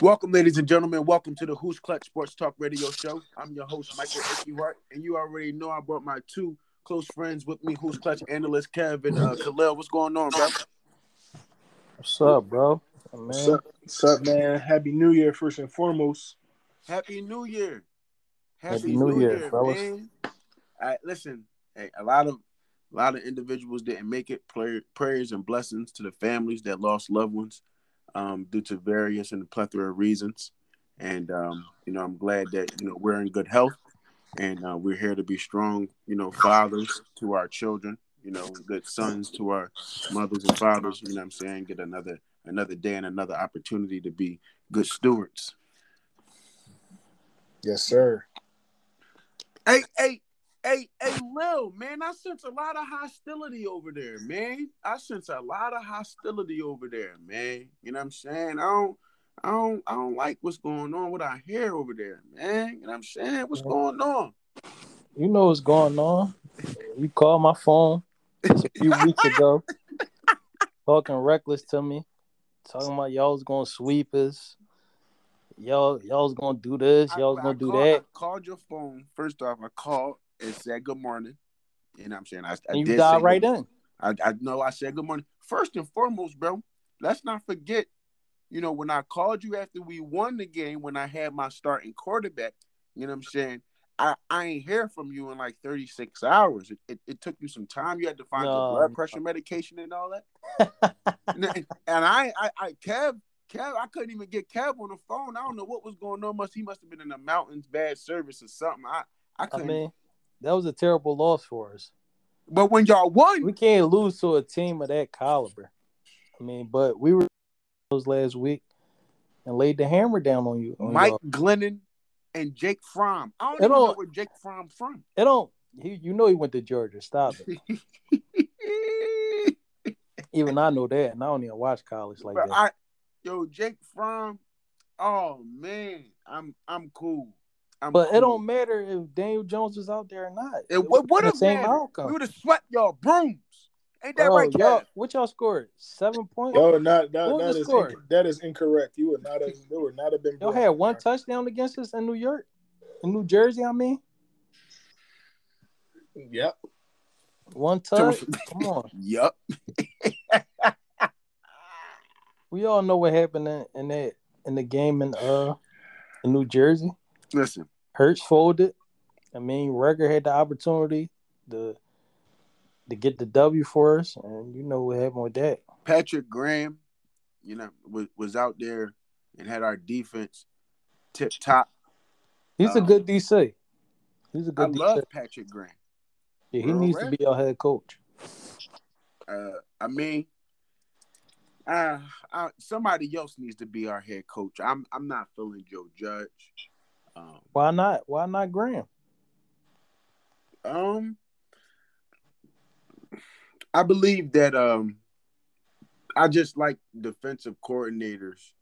Welcome, ladies and gentlemen. Welcome to the Who's Clutch Sports Talk Radio Show. I'm your host, Michael Hart, and you already know I brought my two close friends with me, Who's Clutch analyst Kevin uh, Khalil. What's going on, bro? What's up, bro? Man. What's up? What's up, man? Happy New Year, first and foremost. Happy New Year. Happy, Happy New, New, Year, Year man. All right, listen. Hey, a lot of a lot of individuals didn't make it. prayers and blessings to the families that lost loved ones um, due to various and a plethora of reasons. And um, you know, I'm glad that you know we're in good health, and uh, we're here to be strong, you know, fathers to our children, you know, good sons to our mothers and fathers. You know, what I'm saying, get another another day and another opportunity to be good stewards. Yes, sir. Hey, hey, Hey, hey, Lil, man, I sense a lot of hostility over there, man. I sense a lot of hostility over there, man. You know what I'm saying? I don't, I don't, I don't like what's going on. with our hair over there, man. You know what I'm saying? What's going on? You know what's going on. You called my phone a few weeks ago, talking reckless to me, talking about y'all was gonna sweep us. Y'all, y'all was gonna do this. Y'all was gonna I do called, that. I called your phone. First off, I called and said good morning. You know what I'm saying? I, I you died right in. I, I know I said good morning. First and foremost, bro, let's not forget, you know, when I called you after we won the game, when I had my starting quarterback, you know what I'm saying? I, I ain't hear from you in like 36 hours. It, it, it took you some time. You had to find no, your blood pressure medication and all that. and, and I, I, I, Kev, Kev, I couldn't even get Kev on the phone. I don't know what was going on. Must he must have been in the mountains, bad service or something. I, I couldn't. I mean, that was a terrible loss for us. But when y'all won, we can't lose to a team of that caliber. I mean, but we were those last week and laid the hammer down on you. On Mike y'all. Glennon and Jake Fromm. I don't even don't, know where Jake Fromm from. It don't. He, you know, he went to Georgia. Stop it. even I know that, and I don't even watch college like that. I, yo, Jake Fromm. Oh man, I'm I'm cool. I'm but cool. it don't matter if Daniel Jones was out there or not. It, it would have same outcome. We would have swept y'all brooms. Ain't that Bro, right, y'all, What y'all scored? Seven points. Oh, not that. That is, inc- that is incorrect. You would not have. They would not have been. Y'all had one touchdown against us in New York, in New Jersey. I mean. Yep. One touch. Come on. Yep. we all know what happened in, in that in the game in uh in New Jersey. Listen, Hurts folded. I mean, Reagor had the opportunity to to get the W for us, and you know what happened with that. Patrick Graham, you know, was, was out there and had our defense tip top. He's um, a good DC. He's a good. I DC. love Patrick Graham. Yeah, he We're needs to be our head coach. Uh, I mean, uh, uh, somebody else needs to be our head coach. I'm I'm not feeling Joe Judge. Um, Why not? Why not Graham? Um, I believe that um, I just like defensive coordinators.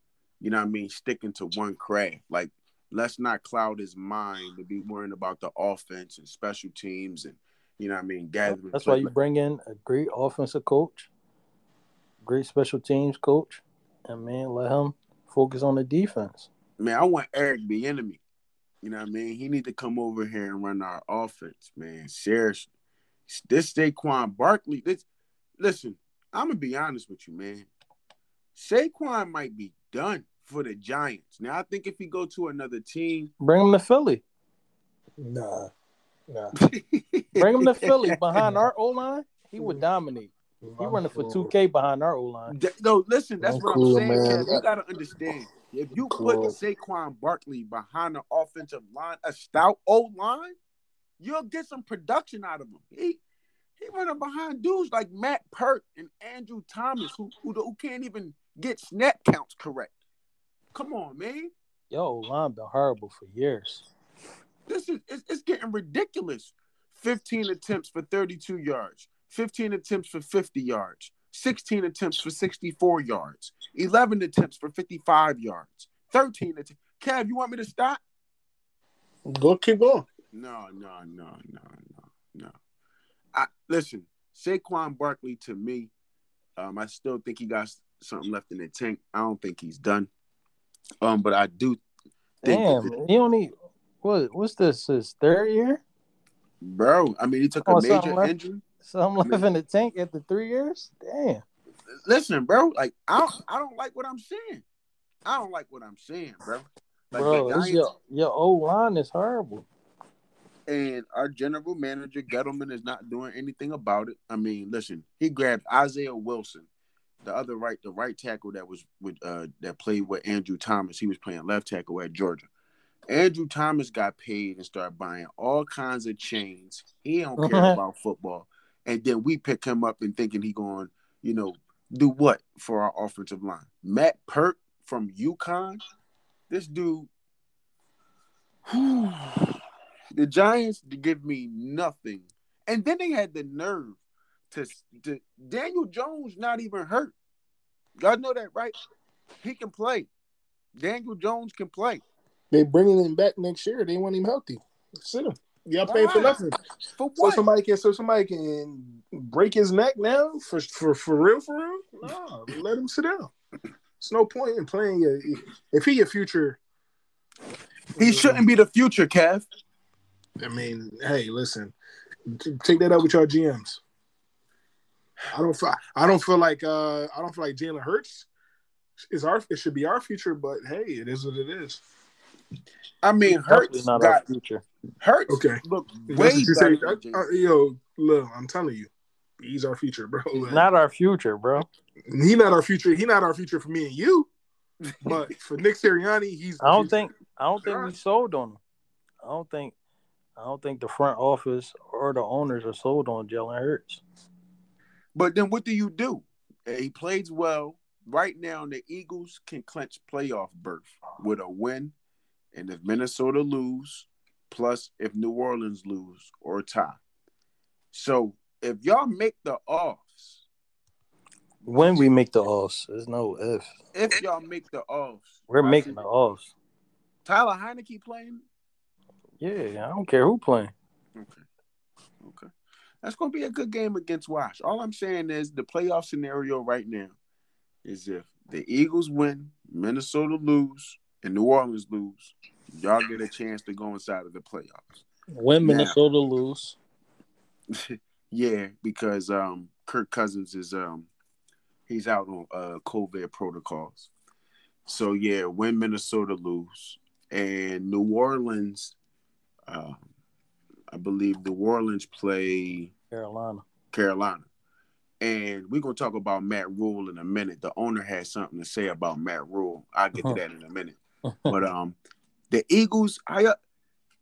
You know, what I mean, sticking to one craft. Like, let's not cloud his mind to be worrying about the offense and special teams and you know, what I mean, gathering. That's why you bring in a great offensive coach, great special teams coach, and man, let him focus on the defense. Man, I want Eric Bieniemy you know what I mean? He need to come over here and run our offense, man. Seriously. This Saquon Barkley, this listen, I'm gonna be honest with you, man. Saquon might be done for the Giants. Now I think if he go to another team, bring him to Philly. Nah. Nah. bring him to Philly behind our O line. He would dominate. He running for 2K behind our O line. No, listen, that's I'm what cool, I'm saying. Man. You gotta understand. If you put Saquon Barkley behind the offensive line, a stout old line, you'll get some production out of him. He he running behind dudes like Matt Peart and Andrew Thomas, who, who who can't even get snap counts correct. Come on, man. Yo, line been horrible for years. This is it's, it's getting ridiculous. 15 attempts for 32 yards, 15 attempts for 50 yards, 16 attempts for 64 yards, 11 attempts for 55 yards, 13 attempts. Kev, you want me to stop? Go keep going. No, no, no, no, no, no. I listen, Saquon Barkley to me, um, I still think he got something left in the tank. I don't think he's done. Um, but I do. Damn, that, he only what? What's this? His third year, bro. I mean, he took oh, a major left, injury. Something left in the tank after three years. Damn. Listen, bro. Like I don't, I don't like what I'm seeing. I don't like what I'm seeing, bro. Like bro, Giants, your your old line is horrible. And our general manager Gettleman is not doing anything about it. I mean, listen, he grabbed Isaiah Wilson, the other right, the right tackle that was with uh that played with Andrew Thomas. He was playing left tackle at Georgia. Andrew Thomas got paid and started buying all kinds of chains. He don't care about football. And then we pick him up and thinking he going, you know, do what for our offensive line? Matt Peart from UConn. This dude, the Giants give me nothing, and then they had the nerve to, to Daniel Jones not even hurt. Y'all know that, right? He can play. Daniel Jones can play. They bringing him back next year. They want him healthy. Sit him. Y'all paying for nothing. For what? So somebody can so somebody can break his neck now for for for real for real. No, let him sit down. It's no point in playing. A, if he a future, he shouldn't be the future, Kev. I mean, hey, listen, take that up with your GMs. I don't feel. I don't feel like. Uh, I don't feel like Jalen Hurts is our. It should be our future, but hey, it is what it is. I mean, Hurts not got, our future. Hurts. Okay. Look, way better. Say, uh, yo, look, I'm telling you, he's our future, bro. Like, not our future, bro. He not our future. He not our future for me and you. But for Nick Sirianni, he's. I don't future. think. I don't think we sold on him. I don't think. I don't think the front office or the owners are sold on Jalen Hurts. But then what do you do? He plays well. Right now, the Eagles can clinch playoff berth with a win, and if Minnesota lose, plus if New Orleans lose or tie. So if y'all make the offs, when we make the offs, there's no if. If y'all make the offs, we're making the offs. Tyler Heinicke playing? Yeah, I don't care who playing. Okay, okay, that's gonna be a good game against Wash. All I'm saying is the playoff scenario right now is if the Eagles win, Minnesota lose, and New Orleans lose, y'all get a chance to go inside of the playoffs. When Minnesota now, lose. yeah, because um Kirk Cousins is um he's out on uh COVID protocols. So yeah, when Minnesota lose and New Orleans, uh, I believe New Orleans play Carolina. Carolina. And we're gonna talk about Matt Rhule in a minute. The owner has something to say about Matt Rhule. I'll get to that in a minute. But um the Eagles, I uh,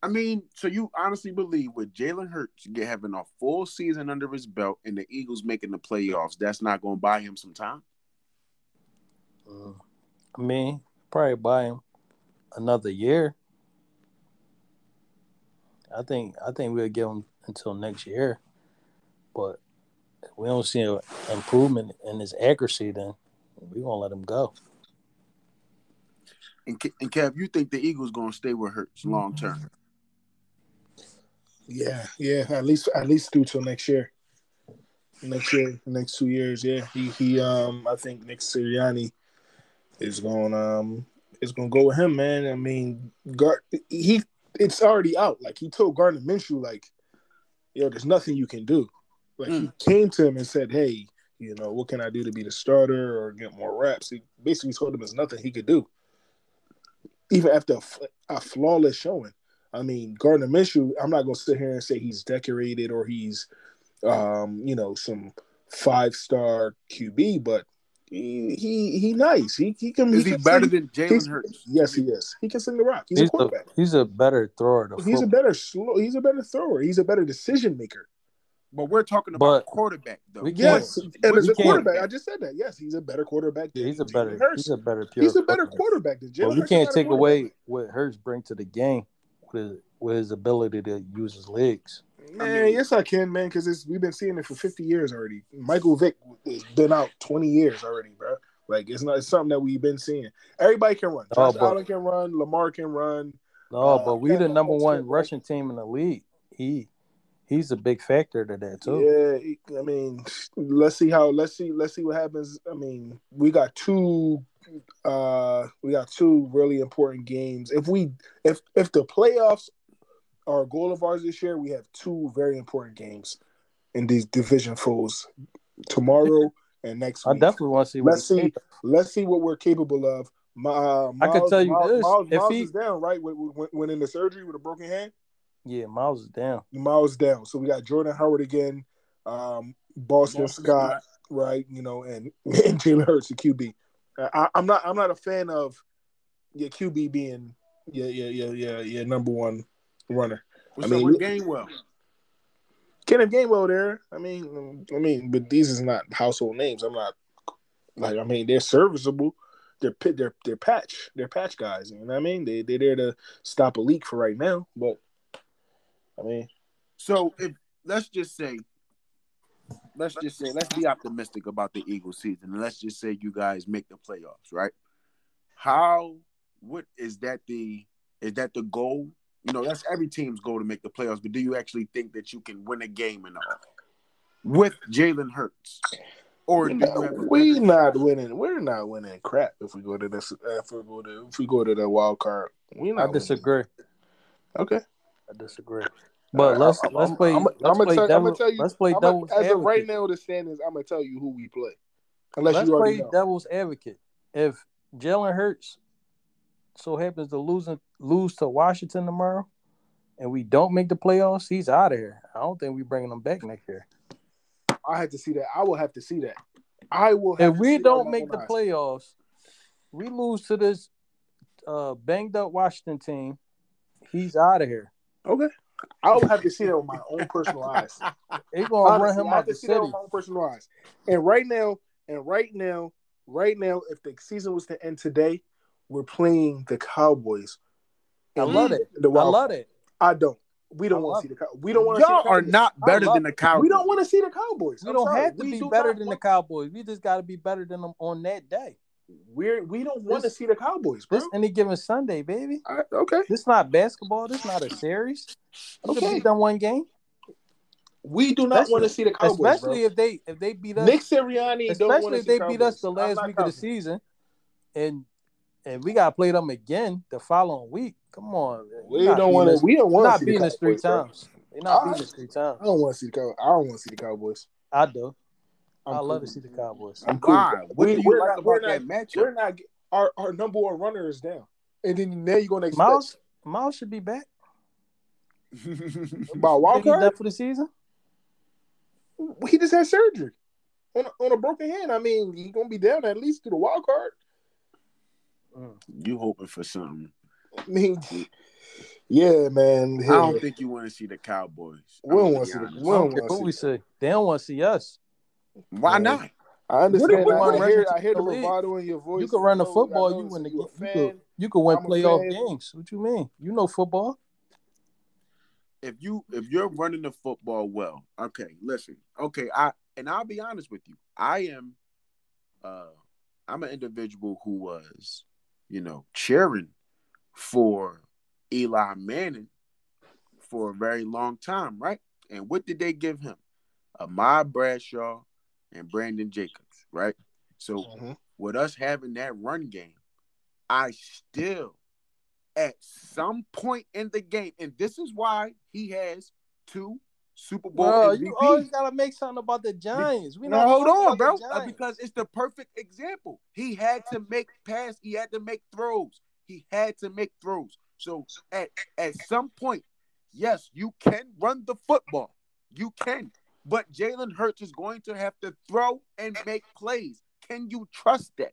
I mean, so you honestly believe with Jalen Hurts having a full season under his belt and the Eagles making the playoffs, that's not going to buy him some time? Uh, I mean, probably buy him another year. I think I think we'll give him until next year, but if we don't see an improvement in his accuracy, then we gonna let him go. And, and Kev, you think the Eagles gonna stay with Hurts long term? Yeah, yeah. At least at least through till next year. Next year, next two years, yeah. He he um I think Nick Sirianni is going um is gonna go with him, man. I mean, Gar- he it's already out. Like he told Gardner Minshew, like, yo, there's nothing you can do. Like mm. he came to him and said, Hey, you know, what can I do to be the starter or get more reps? He basically told him there's nothing he could do even after a, a, flawless showing. I mean, Gardner Minshew, I'm not going to sit here and say he's decorated or he's, um, you know, some five star QB, but he he he nice. He he can. Is he, he better than Jalen Hurts? Yes, he is. He can sing the rock. He's, he's a quarterback. A, he's a better thrower. He's football. a better slow. He's a better thrower. He's a better decision maker. But we're talking about but quarterback, though. Yes, and as a quarterback, I just said that. Yes, he's a better quarterback. Than he's a better. He's a better. he's a better quarterback than Jalen. Well, we can't take away what Hurts bring to the game with his, with his ability to use his legs. Man, I mean, yes, I can, man, because we've been seeing it for fifty years already. Michael Vick has been out twenty years already, bro. Like it's not it's something that we've been seeing. Everybody can run. Josh oh, Allen can run. Lamar can run. No, uh, but we the number one rushing team in the league. He he's a big factor to that too. Yeah, I mean, let's see how let's see let's see what happens. I mean, we got two uh, we got two really important games. If we if if the playoffs are a goal of ours this year, we have two very important games in these division foes tomorrow and next week. I definitely want to see. let's see. Let's see what we're capable of. My, uh, Miles, I can tell you Miles, this: Miles, if Miles he is down, right? When, when, when in the surgery with a broken hand, yeah, Miles is down. Miles down. So we got Jordan Howard again, um, Boston, Boston Scott, Scott. right? You know, and, and Jalen Hurts, the QB. I, I'm not. I'm not a fan of your QB being your your your your, your number one runner. What's I mean, up with Gainwell? Kenneth Gainwell there. I mean, I mean, but these is not household names. I'm not like. I mean, they're serviceable. They're pit. They're they're patch. They're patch guys. You know what I mean? They they're there to stop a leak for right now. But I mean, So if let's just say, let's just say, let's be optimistic about the Eagles season, and let's just say you guys make the playoffs, right? How what is that the is that the goal? You know, that's every team's goal to make the playoffs, but do you actually think that you can win a game and all with Jalen Hurts? Or do you have we better- not winning. We're not winning crap if we go to this. If we go to if we go to the wild card, we not. I disagree. winning. Okay, I disagree. But let's I'm- let's play. I'm, let's I'm, play gonna tell, devil, I'm gonna tell you. Let's play devil's gonna, as of right advocate. now, the standings. I'm gonna tell you who we play, unless let's you play know. devil's advocate. If Jalen Hurts so happens to lose lose to Washington tomorrow, and we don't make the playoffs, he's out of here. I don't think we're bringing him back next year. I have to see that. I will have to see that. I will. Have If we don't make the eyes. playoffs, we lose to this uh, banged up Washington team. He's out of here. Okay, I will have to see that with my own personal eyes. They gonna Honestly, run him I have out to the see that city. with my own personal eyes. And right now, and right now, right now, if the season was to end today, we're playing the Cowboys. I in love it. The I love it. I don't. We don't want to see the Cow- we don't want to. Y'all see the are not better than the Cowboys. We don't want to see the Cowboys. We I'm don't sorry. have to We be better than the Cowboys. We just got to be better than them on that day. We're we don't want to see the Cowboys, bro. This any given Sunday, baby. I- okay, This is not basketball. This is not a series. We Okay. beat them one game. we do not Especially- want to see the Cowboys, especially bro. if they if they beat us. Nick Sirianni especially if they beat us the last week of the season, and and we got to play them again the following week. Come on, man. We don't want to. We don't want to not see beating the us three Cowboys, bro. times. You're not I- beating us three times. I don't want to see the Cow- I don't want to see the Cowboys. I do. I'm I love cool. to see the Cowboys. I'm cool. Why? What We- do you we're like not- we're about that not- matchup? We're not. Our our number one runner is down, and then now you're gonna expect Miles, Miles should be back. about wild he's card. done for the season. He just had surgery on a, on a broken hand. I mean, he's gonna be down at least to the wild card. Mm. you hoping for something? I mean, yeah, man. I don't think you want to see the Cowboys. We don't wanna see be the- we don't I don't care wanna what see we say. They don't want to see us. Why Yeah. not? I understand. What if we I, hear. I hear the the bravado in your voice. You can run the I know- I football. You win the you game. You could, you could win I'm playoff games. What you mean? You know football. If you if you're running the football well, okay, listen, okay, I and I'll be honest with you, I am, uh, I'm an individual who was, you know, cheering for Eli Manning for a very long time, right? And what did they give him? A Ahmad Bradshaw and Brandon Jacobs, right? So Mhm. with us having that run game, I still, at some point in the game, and this is why he has two Super Bowl Bro, MVPs. you always gotta make something about the Giants. We No, not hold on, bro. Uh, because it's the perfect example. He had to make pass. He had to make throws. He had to make throws. So at at some point, yes, you can run the football. You can, but Jalen Hurts is going to have to throw and make plays. Can you trust that?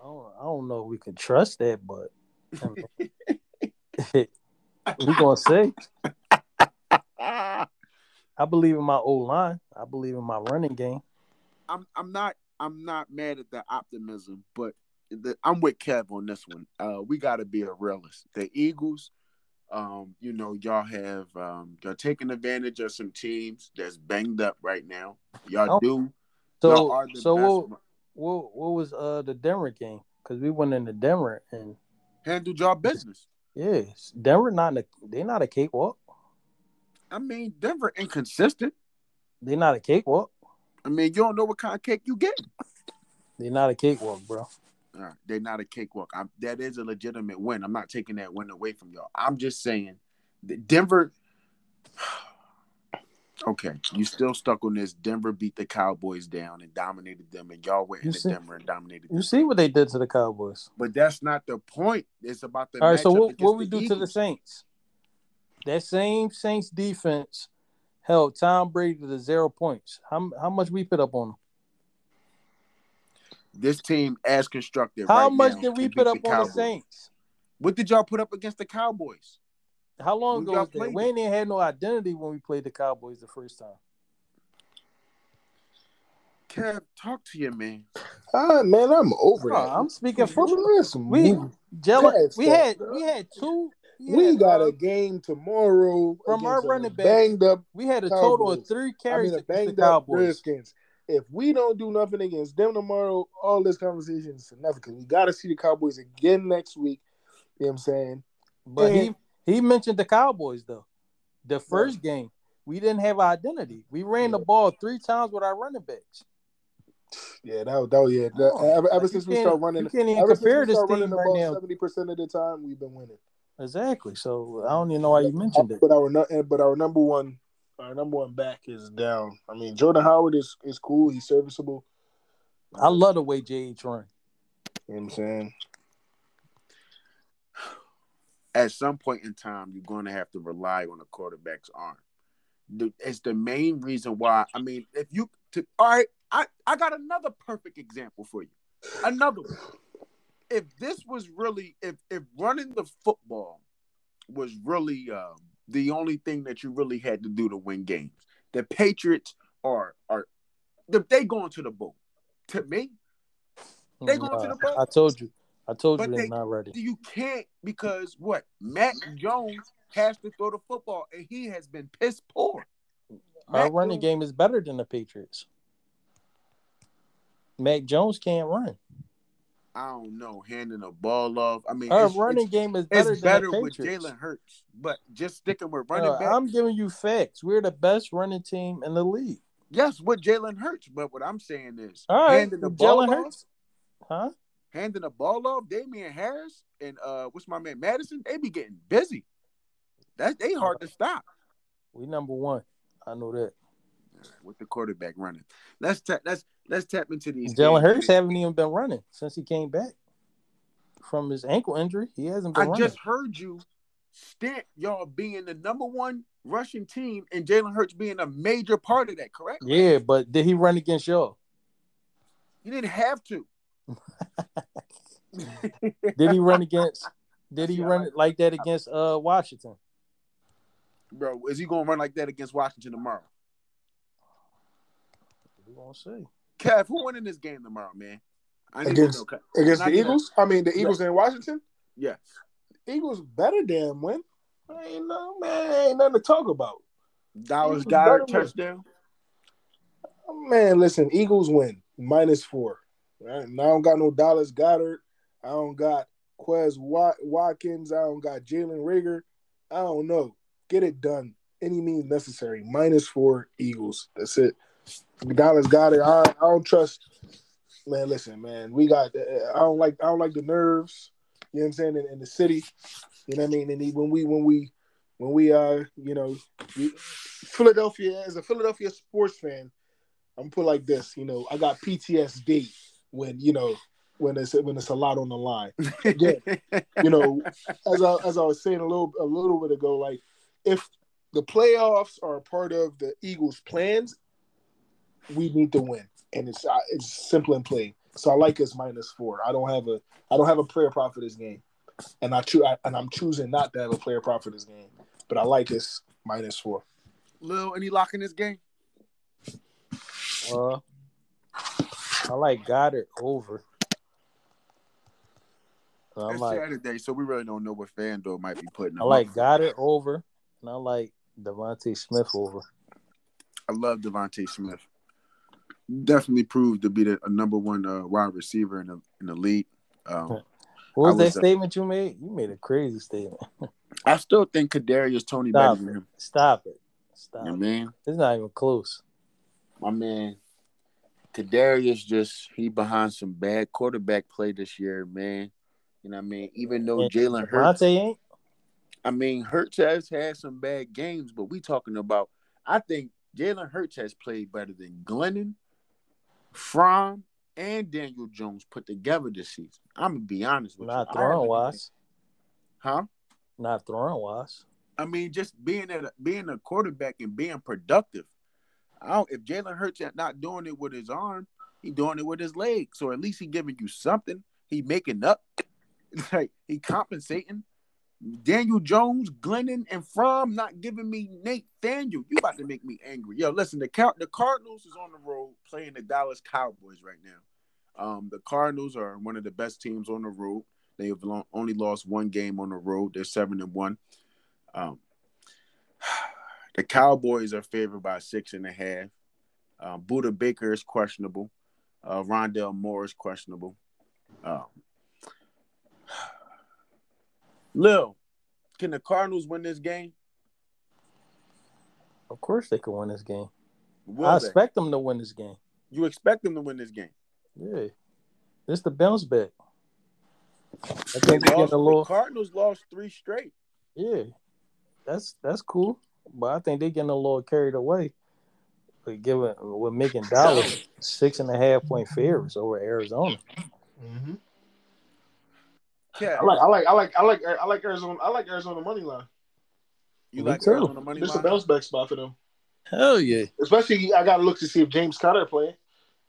I don't, I don't know if we can trust that, but we gonna say. I believe in my old line. I believe in my running game. I'm I'm not I'm not mad at the optimism, but the, I'm with Kev on this one. Uh, we got to be a realist. The Eagles, um, you know, y'all have um, y'all taking advantage of some teams that's banged up right now. Y'all Oh. do. Y'all So, the so what, what, what was uh the Denver game? Because we went into Denver and Handle y'all business. yeah, Denver not in a, they not a cakewalk. I mean, Denver inconsistent. They not a cakewalk. I mean, you don't know what kind of cake you get. They're not a cakewalk, bro. They're not a cakewalk. I'm, that is a legitimate win. I'm not taking that win away from y'all. I'm just saying, Denver. Okay, you still stuck on this. Denver beat the Cowboys down and dominated them, and y'all went into Denver and dominated. Them. You see what they did to the Cowboys, but that's not the point. It's about the. All right, so what what we do Eagles. to the Saints? That same Saints defense held Tom Brady to zero points. How how much we put up on them? This team as constructed. How right much now, did we put up the on the Saints? What did y'all put up against the Cowboys? How long ago was that? We ain't even had no identity when we played the Cowboys the first time. Kev, talk to your man. Ah, man, I'm over oh, that. I'm speaking for we. jealous. we had we had two. We, we got uh, a game tomorrow from our running back. Banged up. We had a Cowboys. total of three carries I mean, banged up Redskins. If we don't do nothing against them tomorrow, all this conversation is significant. We got to see the Cowboys again next week. You know what I'm saying? But and, he he mentioned the Cowboys though. The first game, we didn't have identity. We ran the ball three times with our running backs. Yeah, that that yeah. That, oh, ever, ever since we started running, you can't even compare this team right now. Seventy percent of the time, we've been winning. Exactly. So I don't even know why you mentioned it. But our but our number one our number one back is down. I mean, Jordan Howard is is cool. He's serviceable. I love the way JH run. You know what I'm saying? at some point in time, you're going to have to rely on a quarterback's arm. It's the main reason why. I mean, if you to all right, I I got another perfect example for you. Another one. If this was really if if running the football was really uh, the only thing that you really had to do to win games, the Patriots are are they going to the bowl. To me, they going to the bowl. I told you. I told but you they're they, not ready. You can't because what? Mac Jones has to throw the football, and he has been piss poor. Our Matt running Jones, game is better than the Patriots. Mac Jones can't run. I don't know, handing a ball off. I mean, our running it's, game is better. It's better with Jalen Hurts, but just sticking with running uh, back. I'm giving you facts. We're the best running team in the league. Yes, with Jalen Hurts, but what I'm saying is, All right, handing the ball Jalen Hurts, huh? handing the ball off, Damien Harris and uh what's my man Madison? they be getting busy. That they hard to stop. We number one. I know that. With the quarterback running. Let's tap let's let's tap into these. Jalen Hurts haven't even been running since he came back from his ankle injury. He hasn't been I running. just heard you stamp y'all being the number one rushing team and Jalen Hurts being a major part of that, correct? Yeah, but did he run against y'all? He didn't have to. did he run against? Did he run like, like that against uh Washington? Bro, is he gonna run like that against Washington tomorrow? We gonna see. Kev, who winning this game tomorrow, man? against against the Eagles? I mean, the Eagles yeah. in Washington. Yes. Eagles better damn win. Ain't no man, ain't nothing to talk about. Dallas Goedert touchdown. Man, listen, Eagles win minus four. Right? And I don't got no Dallas Goedert. I don't got Quez Watkins. I don't got Jalen Reagor. I don't know. Get it done. Any means necessary. Minus four Eagles. That's it. Dallas got it. I, I don't trust. Man, listen, man. We got. I don't like. I don't like the nerves. You know what I'm saying? In, in the city. You know what I mean? And when we when we when we uh you know Philadelphia as a Philadelphia sports fan, I'm put like this. You know, I got PTSD when you know when it's when it's a lot on the line. Again, you know, as I as I was saying a little a little bit ago, like if the playoffs are a part of the Eagles' plans, we need to win, and it's uh, it's simple and plain. So I like us minus four. I don't have a I don't have a player prop for this game, and I, cho- I and I'm choosing not to have a player prop for this game, but I like us minus four. Lil, any lock in this game? Uh, I like Goedert over. I'm it's like, Saturday, so we really don't know what FanDuel might be putting. I like Goedert over, and I like DeVonta Smith over. I love DeVonta Smith. Definitely proved to be the a number one uh, wide receiver in the in the league. Um, what was, was that statement you made? You made a crazy statement. I still think Kadarius Toney Stop better than him. Stop it. Stop. My man. It's not even close. My man. Kadarius just he behind some bad quarterback play this year, man. You know what I mean? Even though Jalen Hurts ain't. I mean, Hurts has had some bad games, but we talking about. I think Jalen Hurts has played better than Glennon, Fromm, and Daniel Jones put together this season. I'm gonna be honest with Not you. Not throwing wise. Huh? Not throwing wise. I mean, just being at a, being a quarterback and being productive. I don't, if Jalen Hurts not doing it with his arm, he doing it with his legs. So at least he giving you something. He making up. Like he compensating. Daniel Jones, Glennon, and Fromm not giving me Nate Daniel. You about to make me angry. Yo, listen, the the Cardinals is on the road playing the Dallas Cowboys right now. Um, the Cardinals are one of the best teams on the road. They have only lost one game on the road. They're seven and one. Um, the Cowboys are favored by six and a half. Um, Budda Baker is questionable. Uh, Rondale Moore is questionable. Um, Lil, can the Cardinals win this game? Of course they can win this game. Will I they? expect them to win this game. You expect them to win this game? Yeah. It's the bounce back. I think they lost, a little... the Cardinals lost three straight. Yeah. That's that's cool. But I think they're getting a little carried away. With giving with making Dallas six and a half point favorites over Arizona. Mm-hmm. Yeah. I like I like I like I like I like Arizona I like Arizona money line. You Me like too. Arizona money Just line? a bounce back spot for them. Hell yeah. Especially I gotta look to see if James Conner playing.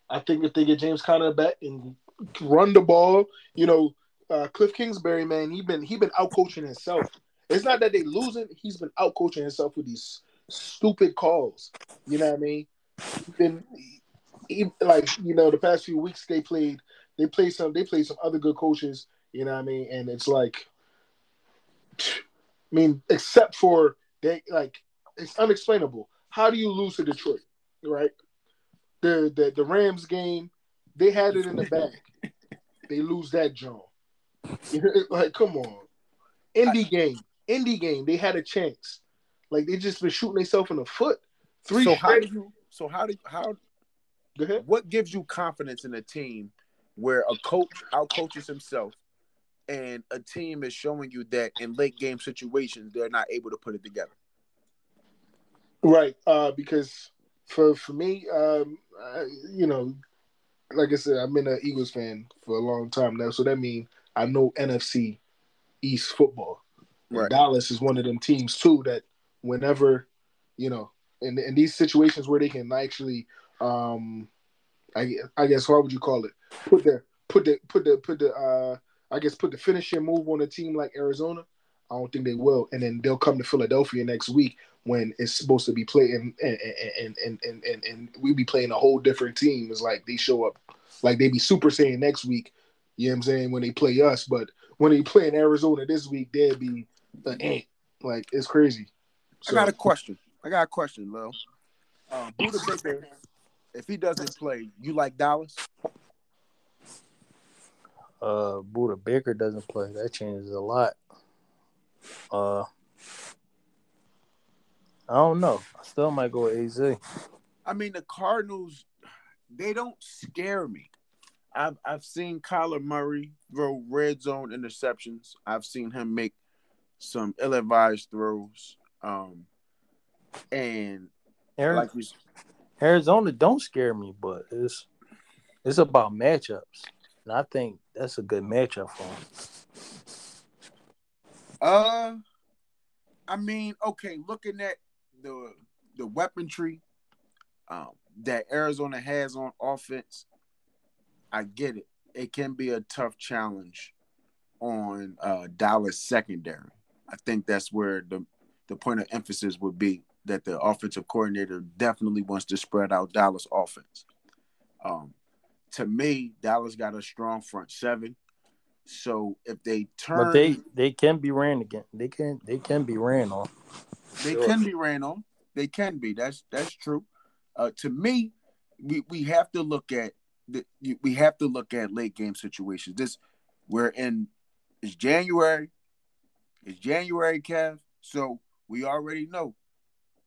I think if they get James Conner back and run the ball, you know, uh, Cliff Kingsbury, man, he been he been out coaching himself. It's not that they losing; he's been out coaching himself with these stupid calls. You know what I mean? Been he, like you know the past few weeks they played they played some they played some other good coaches. You know what I mean? And it's like, I mean, except for they like it's unexplainable. How do you lose to Detroit? Right? The the the Rams game, they had it in the bag. they lose that John. like, come on. Indy game, indie game, they had a chance. Like they just been shooting themselves in the foot. Three. So how do you? So how do you, how? Go ahead. What gives you confidence in a team where a coach out coaches himself, and a team is showing you that in late game situations they're not able to put it together? Right. Uh, because for for me, um, I, you know, like I said, I've been an Eagles fan for a long time now, so that means I know NFC East football. Right. Dallas is one of them teams too that whenever, you know, in in these situations where they can actually, um, I I guess what would you call it? Put the put the put the put the uh I guess put the finishing move on a team like Arizona. I don't think they will, and then they'll come to Philadelphia next week when it's supposed to be playing, and and and and and, and we be playing a whole different team. It's like they show up, like they be super saying next week. You know what I'm saying when they play us, but when they play in Arizona this week, they'll be the ant. Like it's crazy. So, I got a question. I got a question, Lil. Um, Budda Baker, if he doesn't play, you like Dallas? Uh, Budda Baker doesn't play. That changes a lot. Uh, I don't know. I still might go AZ. I mean, the Cardinals, they don't scare me. I've I've seen Kyler Murray throw red zone interceptions. I've seen him make some ill-advised throws. Um, and like we, Arizona don't scare me, but it's it's about matchups, and I think that's a good matchup for them. Uh, I mean, okay, looking at the the weaponry um, that Arizona has on offense, I get it. It can be a tough challenge on uh, Dallas secondary. I think that's where the the point of emphasis would be that the offensive coordinator definitely wants to spread out Dallas offense. Um, to me, Dallas got a strong front seven. So if they turn, but they they can be ran again. They can they can be ran on. They sure. can be ran on. They can be. That's that's true. Uh, to me, we, we have to look at the we have to look at late game situations. This we're in it's January. It's January, Kev. So we already know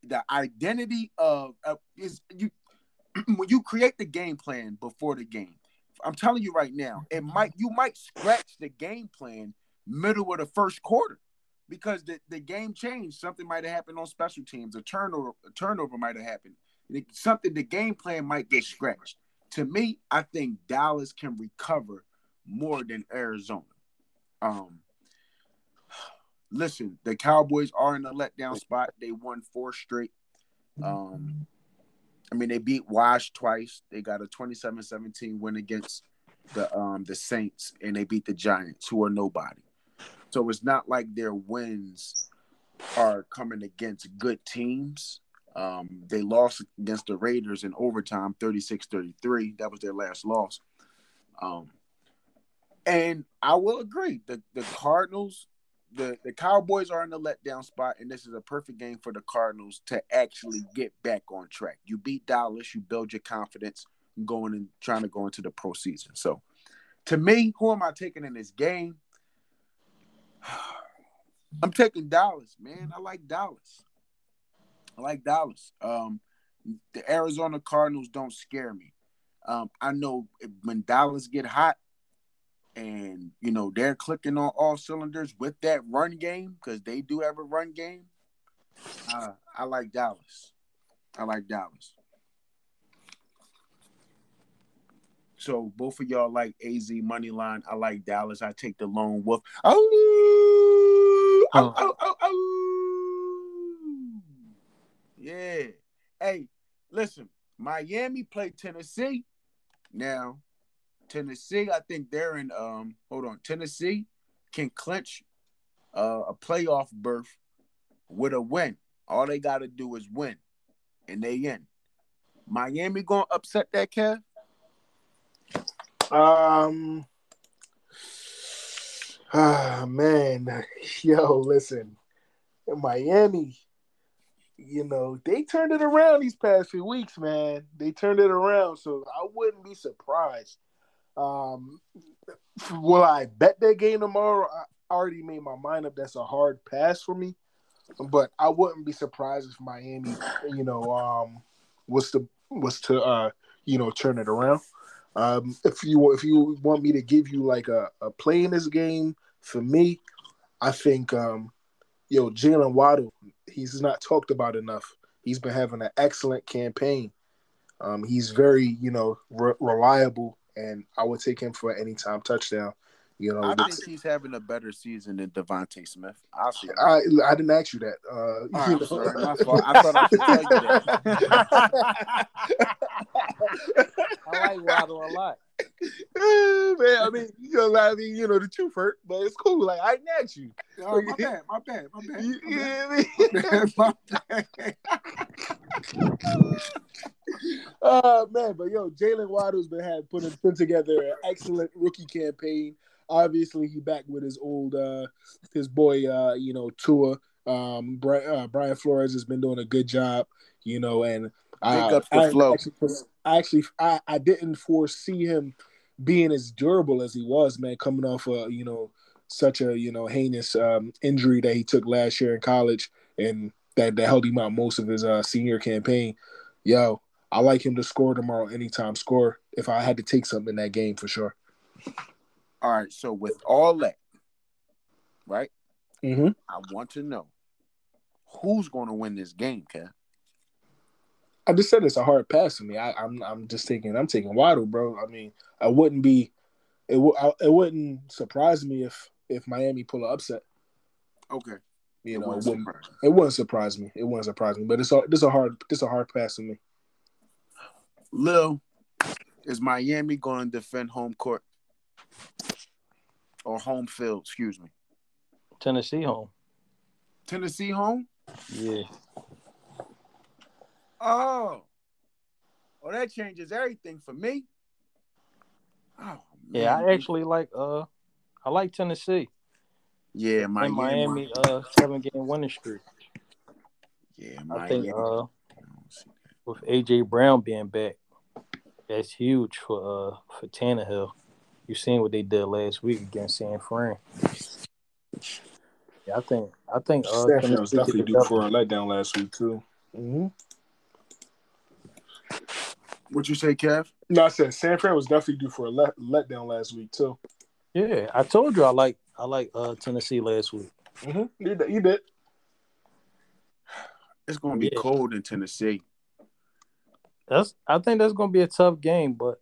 the identity of uh, is you when you create the game plan before the game, I'm telling you right now, it might you might scratch the game plan middle of the first quarter because the, the game changed. Something might have happened on special teams. A turnover a turnover might have happened. Something the game plan might get scratched. To me, I think Dallas can recover more than Arizona. Um, listen, the Cowboys are in a letdown spot. They won four straight. Um, I mean, they beat Wash twice. They got a 27-17 win against the um the Saints, and they beat the Giants, who are nobody. So it's not like their wins are coming against good teams. Um, they lost against the Raiders in overtime, 36-33. That was their last loss. Um, and I will agree, the, the Cardinals the the Cowboys are in the letdown spot, and this is a perfect game for the Cardinals to actually get back on track. You beat Dallas, you build your confidence going and trying to go into the pro season. So, to me, who am I taking in this game? I'm taking Dallas, man. I like Dallas. I like Dallas. Um, the Arizona Cardinals don't scare me. Um, I know when Dallas get hot, and you know they're clicking on all cylinders with that run game because they do have a run game. Uh, I like Dallas. I like Dallas. So both of y'all like AZ money line. I like Dallas. I take the lone wolf. Oh, oh, oh, oh, oh. yeah. Hey, listen. Miami played Tennessee. Now Tennessee, I think they're in. Um, hold on, Tennessee can clinch uh, a playoff berth with a win. All they got to do is win, and they in. Miami gonna upset that Kev? Um. Ah man, yo, listen, Miami, you know they turned it around these past few weeks, man. They turned it around, so I wouldn't be surprised um, will I bet that game tomorrow? I already made my mind up. That's a hard pass for me, but I wouldn't be surprised if Miami, you know, um, was to was to uh, you know turn it around. Um, if you if you want me to give you like a, a play in this game, for me, I think um, yo Jaylen Waddle, he's not talked about enough. He's been having an excellent campaign. Um, he's very you know re- reliable and I would take him for an anytime touchdown. You know, I think he's having a better season than DeVonta Smith. I'll. I I didn't ask you that. Uh, right, you sorry, my fault. I thought I should tell you that. I like Waddle a lot. Man, I mean, you know, I mean, you know, the truth hurt, but it's cool. Like I didn't ask you. Oh, my bad, my bad, my bad. You, my bad. My bad. uh man, but yo, Jaylen Waddle's been had put put together an excellent rookie campaign. Obviously, he back with his old uh his boy uh you know Tua. Um, Brian, uh, Brian Flores has been doing a good job, you know, and uh, I, actually, I actually I, I didn't foresee him being as durable as he was, man, coming off a you know such a you know heinous um, injury that he took last year in college, and that, that held him out most of his uh, senior campaign. Yo, I like him to score tomorrow, anytime score. If I had to take something in that game, for sure. All right. So with all that, right? Mm-hmm. I want to know who's going to win this game, Kev. I just said it's a hard pass to me. I, am I'm, I'm just taking I'm taking Waddle, bro. I mean, I wouldn't be it w- I, it wouldn't surprise me if if Miami pull an upset. Okay. You it know, wouldn't it wouldn't, it wouldn't surprise me. It wouldn't surprise me. But it's a this a hard this a hard pass to me. Lil, is Miami going to defend home court or home field? Excuse me. Tennessee home. Tennessee home. Yeah. Oh. Well, that changes everything for me. Oh, yeah, I actually like uh I like Tennessee. Yeah, Miami. Miami uh seven game winning streak. Yeah, Miami. I think uh with AJ Brown being back, that's huge for uh for Tannehill. You seen what they did last week against San Fran. Yeah, I think I think uh, Stafford was definitely due for a letdown last week too. Mm-hmm. What you say, Kev? No, I said San Fran was definitely due for a let, letdown last week too. Yeah, I told you I like I like uh, Tennessee last week. Mm-hmm. You, did, you did. It's gonna be yeah. cold in Tennessee. That's I think that's gonna be a tough game, but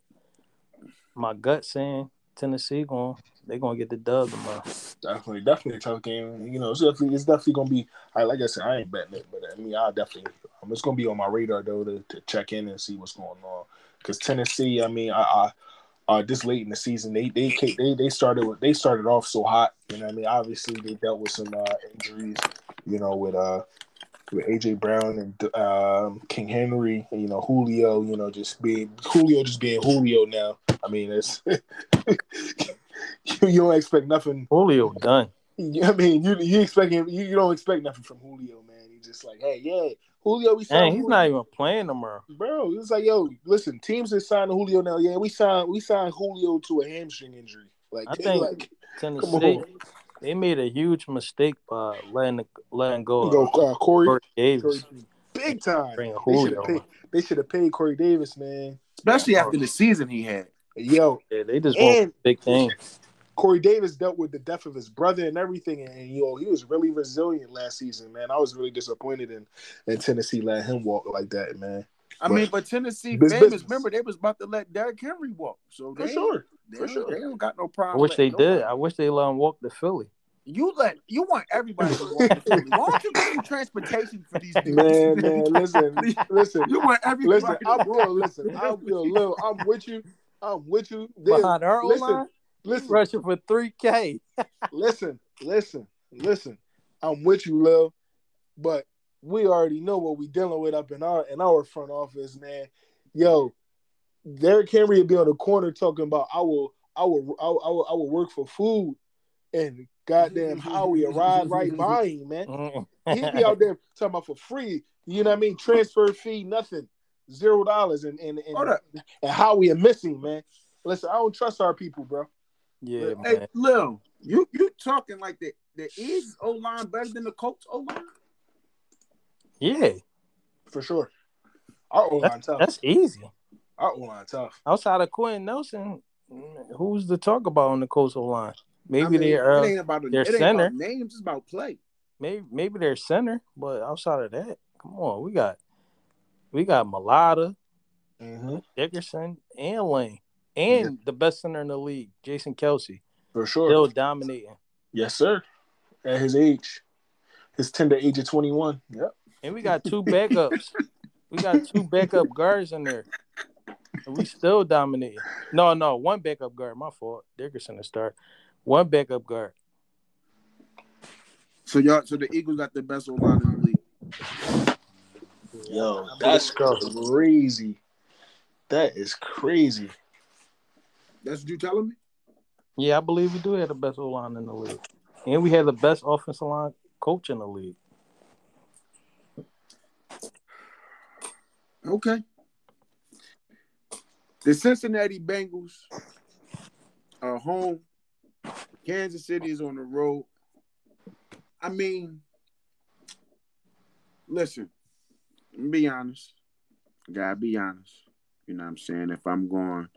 my gut saying Tennessee going they're gonna get the dub tomorrow. Definitely, definitely a tough game. You know, it's definitely it's definitely gonna be. I like I said, I ain't betting it, but I mean, I definitely. Um, it's gonna be on my radar though to, to check in and see what's going on. Because Tennessee, I mean, I, I uh, this late in the season, they they they they started with, they started off so hot. You know, I mean, obviously they dealt with some uh, injuries. You know, with uh with AJ Brown and um, King Henry, you know Julio, you know just being Julio just being Julio now. I mean, it's you, don't expect nothing. Julio done. I mean, you you expect him. You, you don't expect nothing from Julio, man. He's just like, hey, yeah, Julio. We signed. he's Julio. not even playing tomorrow, bro. It's like, yo, listen, teams that signed Julio now. Yeah, we signed we signed Julio to a hamstring injury. Like, I think like, Tennessee they made a huge mistake by letting letting go, go uh, Corey, Corey, Davis. Corey, big time. They should have paid, paid Corey Davis, man. Especially after the season he had. Yo, yeah, they just want big things. Corey Davis dealt with the death of his brother and everything, and yo, he was really resilient last season, man. I was really disappointed in, in Tennessee letting him walk like that, man. I but, mean, but Tennessee famous. Remember, they was about to let Derrick Henry walk. So for sure, for sure, they don't got no problem. I wish they did. I wish they let him walk to Philly. You let you want everybody to walk to Philly. Why don't you give transportation for these dudes? Man, man, listen, listen. You want everybody. Listen, I'm bro. Listen, I'm little. I'm with you. I'm with you. Then, Behind our listen, line, listen, rushing for three K. listen, listen, listen. I'm with you, Lil, but we already know what we dealing with up in our in our front office, man. Yo, Derrick Henry be on the corner talking about I will I will I will, I will, I will work for food and goddamn Howie arrived right by him, man. He'd be out there talking about for free. You know what I mean? Transfer fee, nothing, zero dollars, and and and, and Howie are missing, man. Listen, I don't trust our people, bro. Yeah, hey, man. Lil, you you talking like the the Eagles O line better than the Colts O line? Yeah, for sure. Our O line tough. That's easy. Our O line tough. Outside of Quenton Nelson, who's the talk about on the Colts O line? Maybe I mean, they're uh, ain't about a, their center. About names, is about play. Maybe maybe they're center, but outside of that, come on, we got we got Mailata, mm-hmm. Dickerson, and Lane, and yeah. the best center in the league, Jason Kelce. For sure, still dominating. Yes, sir. At his age, his tender age of twenty one. Yep. And we got two backups. we got two backup guards in there. And we still dominating. No, no, one backup guard. My fault. Dickerson to start. One backup guard. So y'all, so the Eagles got the best O line in the league. Yo, that's crazy. That is crazy. That's what you telling me? Yeah, I believe we do have the best O line in the league, and we have the best offensive line coach in the league. Okay. The Cincinnati Bengals are home Kansas City is on the road. I mean, listen, be honest. gotta be honest. You know what I'm saying? If I'm going,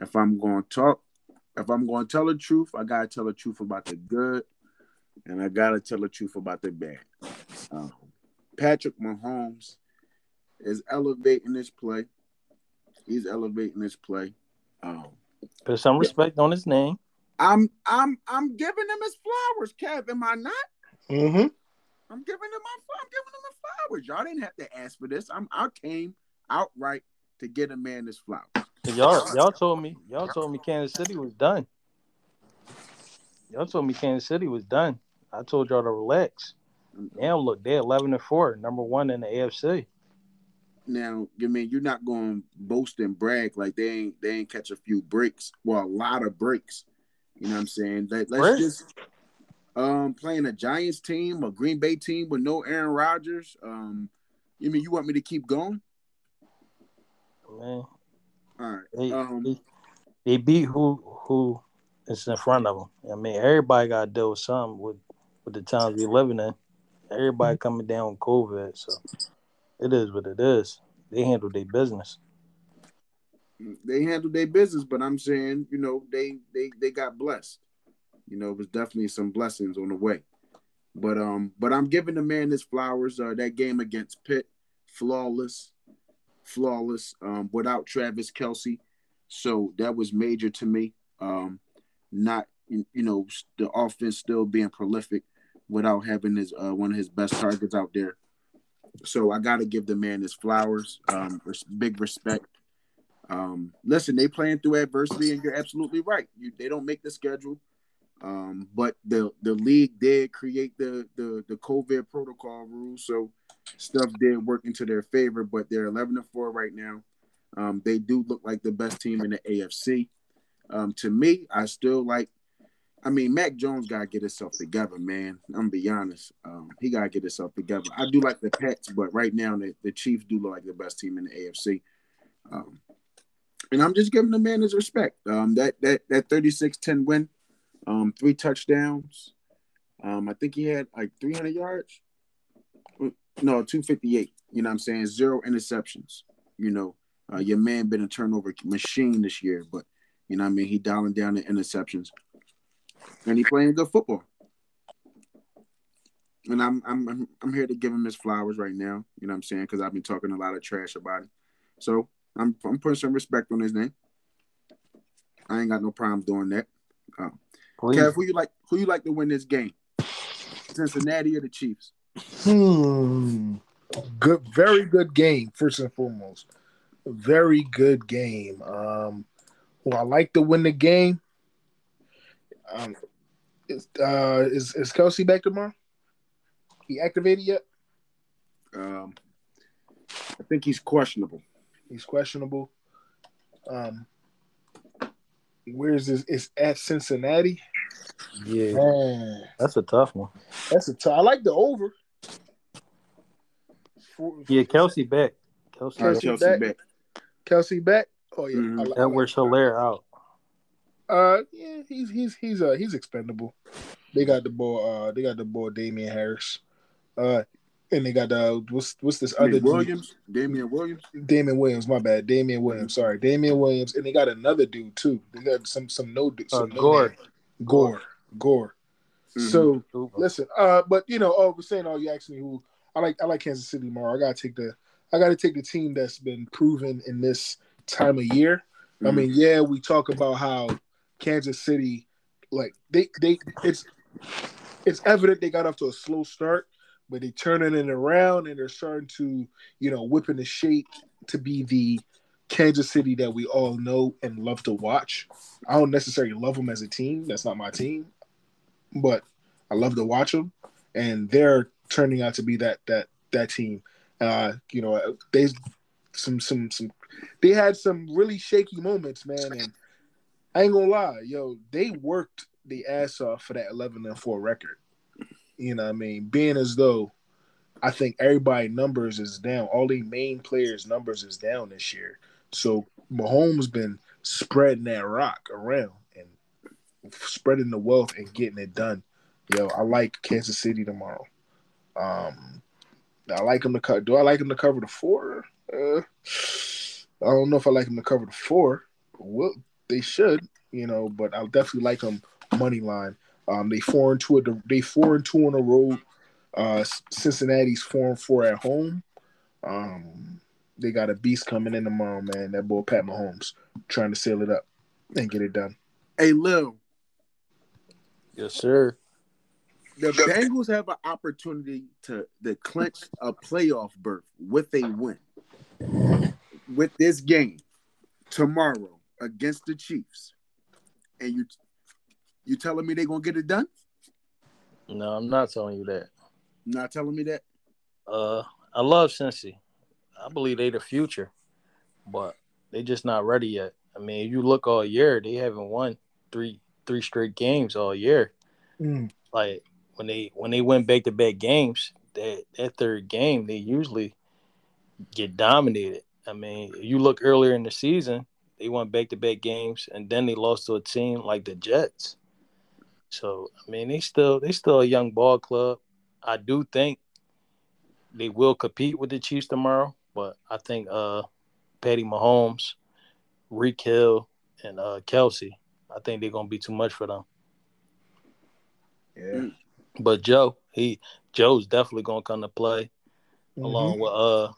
if I'm going to talk, if I'm going to tell the truth, I gotta tell the truth about the good, and I gotta tell the truth about the bad. Um, Patrick Mahomes is elevating this play. He's elevating this play. Um, Put some respect on his name. I'm I'm I'm giving him his flowers, Kev. Am I not? Mm-hmm. I'm giving them my I'm giving him the flowers. Y'all didn't have to ask for this. I'm I came outright to get a man this flower. Y'all y'all told me y'all told me Kansas City was done. Y'all told me Kansas City was done. I told y'all to relax. Now look, they're eleven and four, number one in the AFC. Now, you mean you're not going to boast and brag like they ain't they ain't catch a few breaks, well, a lot of breaks you know what I'm saying? Let, us just um playing a Giants team, a Green Bay team with no Aaron Rodgers. Um, you mean you want me to keep going? Man, all right. They, um, they, they beat who who is in front of them. I mean, everybody got to deal with something with with the times we're living in. Everybody coming down with COVID, so it is what it is. They handle their business. They handled their business, but I'm saying, you know, they they they got blessed. You know, it was definitely some blessings on the way. But um, but I'm giving the man his flowers. Uh, that game against Pitt, flawless, flawless. Um, without Travis Kelce, so that was major to me. Um, not you know the offense still being prolific without having his uh, one of his best targets out there. So I got to give the man his flowers. Um, big respect. Um, listen, they playing through adversity, and you're absolutely right. You, they don't make the schedule, um, but the the league did create the the the COVID protocol rules, so stuff did work into their favor. But they're 11 and four right now. Um, they do look like the best team in the AFC. Um, to me, I still like I mean, Mac Jones gotta get himself together, man. I'm gonna be honest. Um, he gotta get himself together. I do like the Pats, but right now the, the Chiefs do look like the best team in the AFC. Um, and I'm just giving the man his respect. Um, that that that 36-10 win, um, three touchdowns. Um, I think he had like 300 yards. No, 258. You know what I'm saying? Zero interceptions. You know, uh, your man been a turnover machine this year, but you know what I mean? He dialing down the interceptions and he playing good football. And I'm I'm I'm here to give him his flowers right now. You know what I'm saying? Because I've been talking a lot of trash about him. So I'm I'm putting some respect on his name. I ain't got no problem doing that. Um, Kev, who you like? Who you like to win this game? Cincinnati or the Chiefs? Hmm. Good, very good game. First and foremost, very good game. Um, who I like to win the game um, is uh is is Kelce back tomorrow? He activated yet? Um, I think he's questionable. He's questionable. Um, where is this? It's at Cincinnati. Yeah, Man. that's a tough one. That's a tough. I like the over. For, for yeah, Kelce back. Kelsey, Kelce, Kelce back. back. Kelce back. Oh yeah, mm-hmm. like, that like, Helaire out. Uh, yeah, he's he's he's uh he's expendable. They got the boy. Uh, they got the boy Damien Harris. Uh, and they got the what's what's this other Williams? Dude? Damien Williams. Damien Williams. My bad. Damien Williams. Sorry, Damien Williams. And they got another dude too. They got some some no dude. Some uh, no Gore. Gore. Gore. Mm-hmm. So listen. Uh, but you know, oh, we're saying, oh, you asked me who I like. I like Kansas City more. I gotta take the. I gotta take the team that's been proven in this time of year. Mm-hmm. I mean, yeah, we talk about how Kansas City, like they they it's it's evident they got off to a slow start, but they turning it around and they're starting to you know whip in the shape to be the Kansas City that we all know and love to watch. I don't necessarily love them as a team. That's not my team, but I love to watch them, and they're turning out to be that that that team. Uh, you know, they some some some they had some really shaky moments, man, and I ain't gonna lie, yo, they worked the ass off for that 11 and 4 record. You know I mean? Being as though I think everybody numbers is down. All the main players' numbers is down this year. So Mahomes been spreading that rock around and spreading the wealth and getting it done. Yo, I like Kansas City tomorrow. Um, I like him to cut. Do I like him to cover the four? Uh, I don't know if I like him to cover the four. We'll they should, you know, but I'll definitely like them money line. Um, they four and two. They four and two on the road. Uh, Cincinnati's four and four at home. Um, they got a beast coming in tomorrow, man. That boy Pat Mahomes trying to seal it up and get it done. Hey, Lil. Yes, sir. The Bengals have an opportunity to, to clinch a playoff berth with a win with this game tomorrow against the Chiefs, and you you telling me they're gonna get it done? No, I'm not telling you that. Not telling me that. Uh, I love Cincy. I believe they the future, but they just not ready yet. I mean, you look all year, they haven't won three three straight games all year. Mm. Like when they when they win back to back games, that that third game they usually get dominated. I mean, you look earlier in the season, they won back to back games, and then they lost to a team like the Jets. So I mean, they still they still a young ball club. I do think they will compete with the Chiefs tomorrow, but I think uh, Patty Mahomes Reek Hill and uh, Kelce. I think they're gonna be too much for them. Yeah. But Joe, he Joe's definitely gonna come to play mm-hmm. along with uh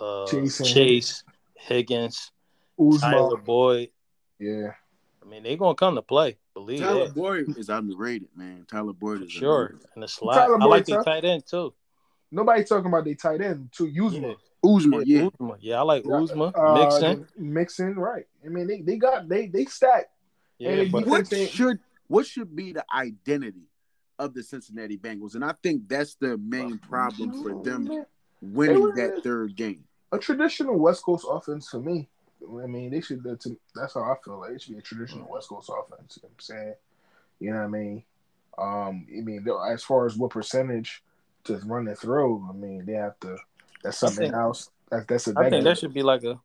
uh Chase, Chase Higgins, Uzomah. Tyler Boyd. Yeah. I mean, they're gonna come to play. Believe it Tyler that. Boyd is underrated, man. Tyler Boyd is sure underrated. in the slot. Tyler I like the tight end too. Nobody talking about the tight end too. Uzomah. Yeah. Uzomah, yeah. Uzomah. Yeah, I like Uzomah. Uh, Mixon. Mixon, right. I mean they, they got they they stack. Yeah, but what should what should be the identity of the Cincinnati Bengals? And I think that's the main problem for them winning that third game. A traditional West Coast offense for me. I mean, they should. That's how I feel. Like it should be a traditional West Coast offense. You know what I'm saying, you know what I mean. Um, I mean, as far as what percentage to run it through, I mean, they have to. That's something think, else. That, that's a. I think that should be like a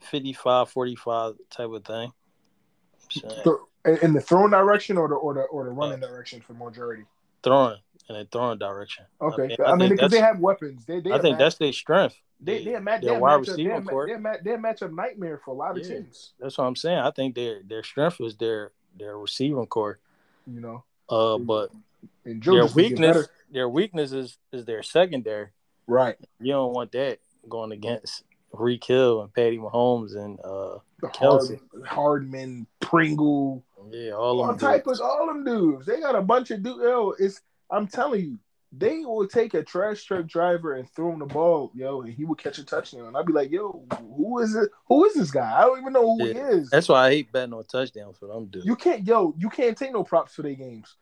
55, 45 type of thing. In the throwing direction or the or the or the running uh, direction for majority. Throwing in a throwing direction. Okay, I mean, because they have weapons. They, they I think that's their strength. They they match their wide receiver court. They're, they're matchup nightmare for a lot of yeah, teams. That's what I'm saying. I think their their strength is their their receiving corps. You know. Uh, but their weakness their weakness is is their secondary. Right. You don't want that going against Reek Hill and Patty Mahomes and uh Kelce. Hard, Hardman, Pringle. Yeah, all, all of them type of all them dudes. They got a bunch of dudes. Yo, it's I'm telling you, they will take a trash truck driver and throw him the ball, yo, and he will catch a touchdown. And I'd be like, yo, who is it? Who is this guy? I don't even know who yeah. he is. That's why I hate betting on touchdowns for them dudes. You can't, yo, you can't take no props for their games.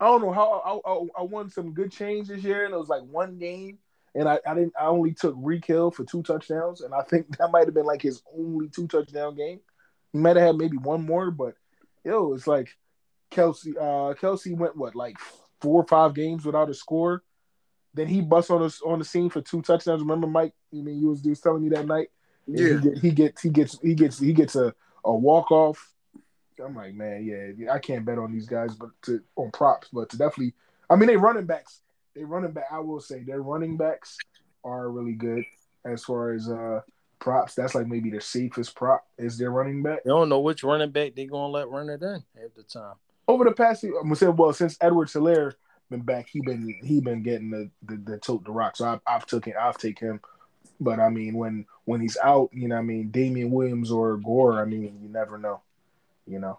I don't know how I, I, I won some good change this year, and it was like one game, and I, I didn't. I only took Reek Hill for two touchdowns, and I think that might have been like his only two touchdown game. He might have had maybe one more, but yo, it's like Kelce Uh, Kelce went what like four or five games without a score then he busts on us on the scene for two touchdowns. Remember, Mike? I mean, you was, you was telling me that night. Yeah, he, get, he, gets he gets he gets he gets a, a walk off. I'm like, man, yeah, I can't bet on these guys, but to on props, but to definitely, I mean, they running backs. They running back. I will say their running backs are really good as far as uh props. That's like maybe their safest prop is their running back. They don't know which running back they gonna let run it in half the time. Over the past, I'm gonna say, well, since Edwards-Helaire been back. He been he been getting the the, the tote the rock. So I've, I've taken I've taken him. But I mean, when when he's out, you know, I mean, Damien Williams or Gore, I mean, you never know, you know.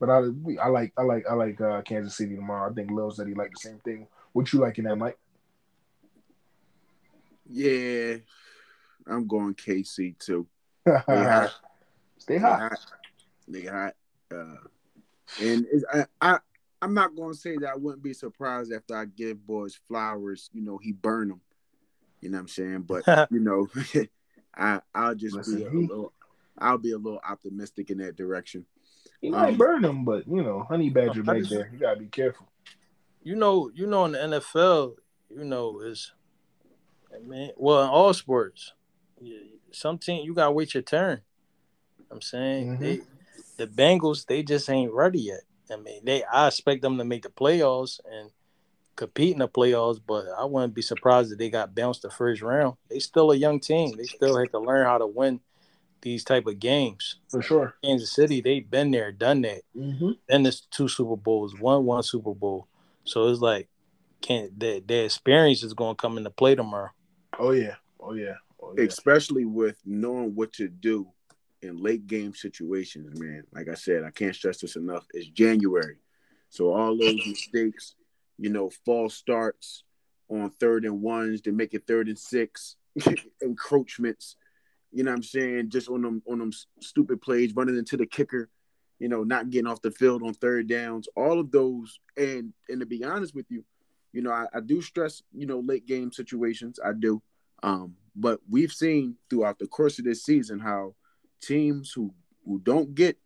But I I like I like I like uh, Kansas City tomorrow. I think Lil said he like the same thing. What you like in that, Mike? Yeah, I'm going KC too. Stay hot. Stay hot. They hot. Uh, and I, I I'm not going to say that I wouldn't be surprised after I give boys flowers. You know, he burn them. You know what I'm saying? But you know, I I'll just Listen, be a, he, little. I'll be a little optimistic in that direction. He might um, burn them, but you know, honey badger back just, there. You gotta be careful. You know, you know, in the NFL, you know, is man, well, in all sports, some team you gotta wait your turn. I'm saying mm-hmm. they, the Bengals, they just ain't ready yet. I mean, they I expect them to make the playoffs and compete in the playoffs, but I wouldn't be surprised if they got bounced the first round. They still a young team. They still have to learn how to win these type of games. For sure. Kansas City, they've been there, done that. Mm-hmm. Then there's two Super Bowls, one one Super Bowl. So it's like can't their, their experience is gonna come into play tomorrow. Oh yeah. Oh yeah. Oh, yeah. Especially with knowing what to do in late game situations, man. Like I said, I can't stress this enough. It's January. So all those mistakes, you know, false starts on third and ones, to make it third and six, encroachments, you know what I'm saying? Just on them on them stupid plays, running into the kicker, you know, not getting off the field on third downs, all of those. And and to be honest with you, you know, I, I do stress, you know, late game situations. I do. Um, but we've seen throughout the course of this season how teams who who don't get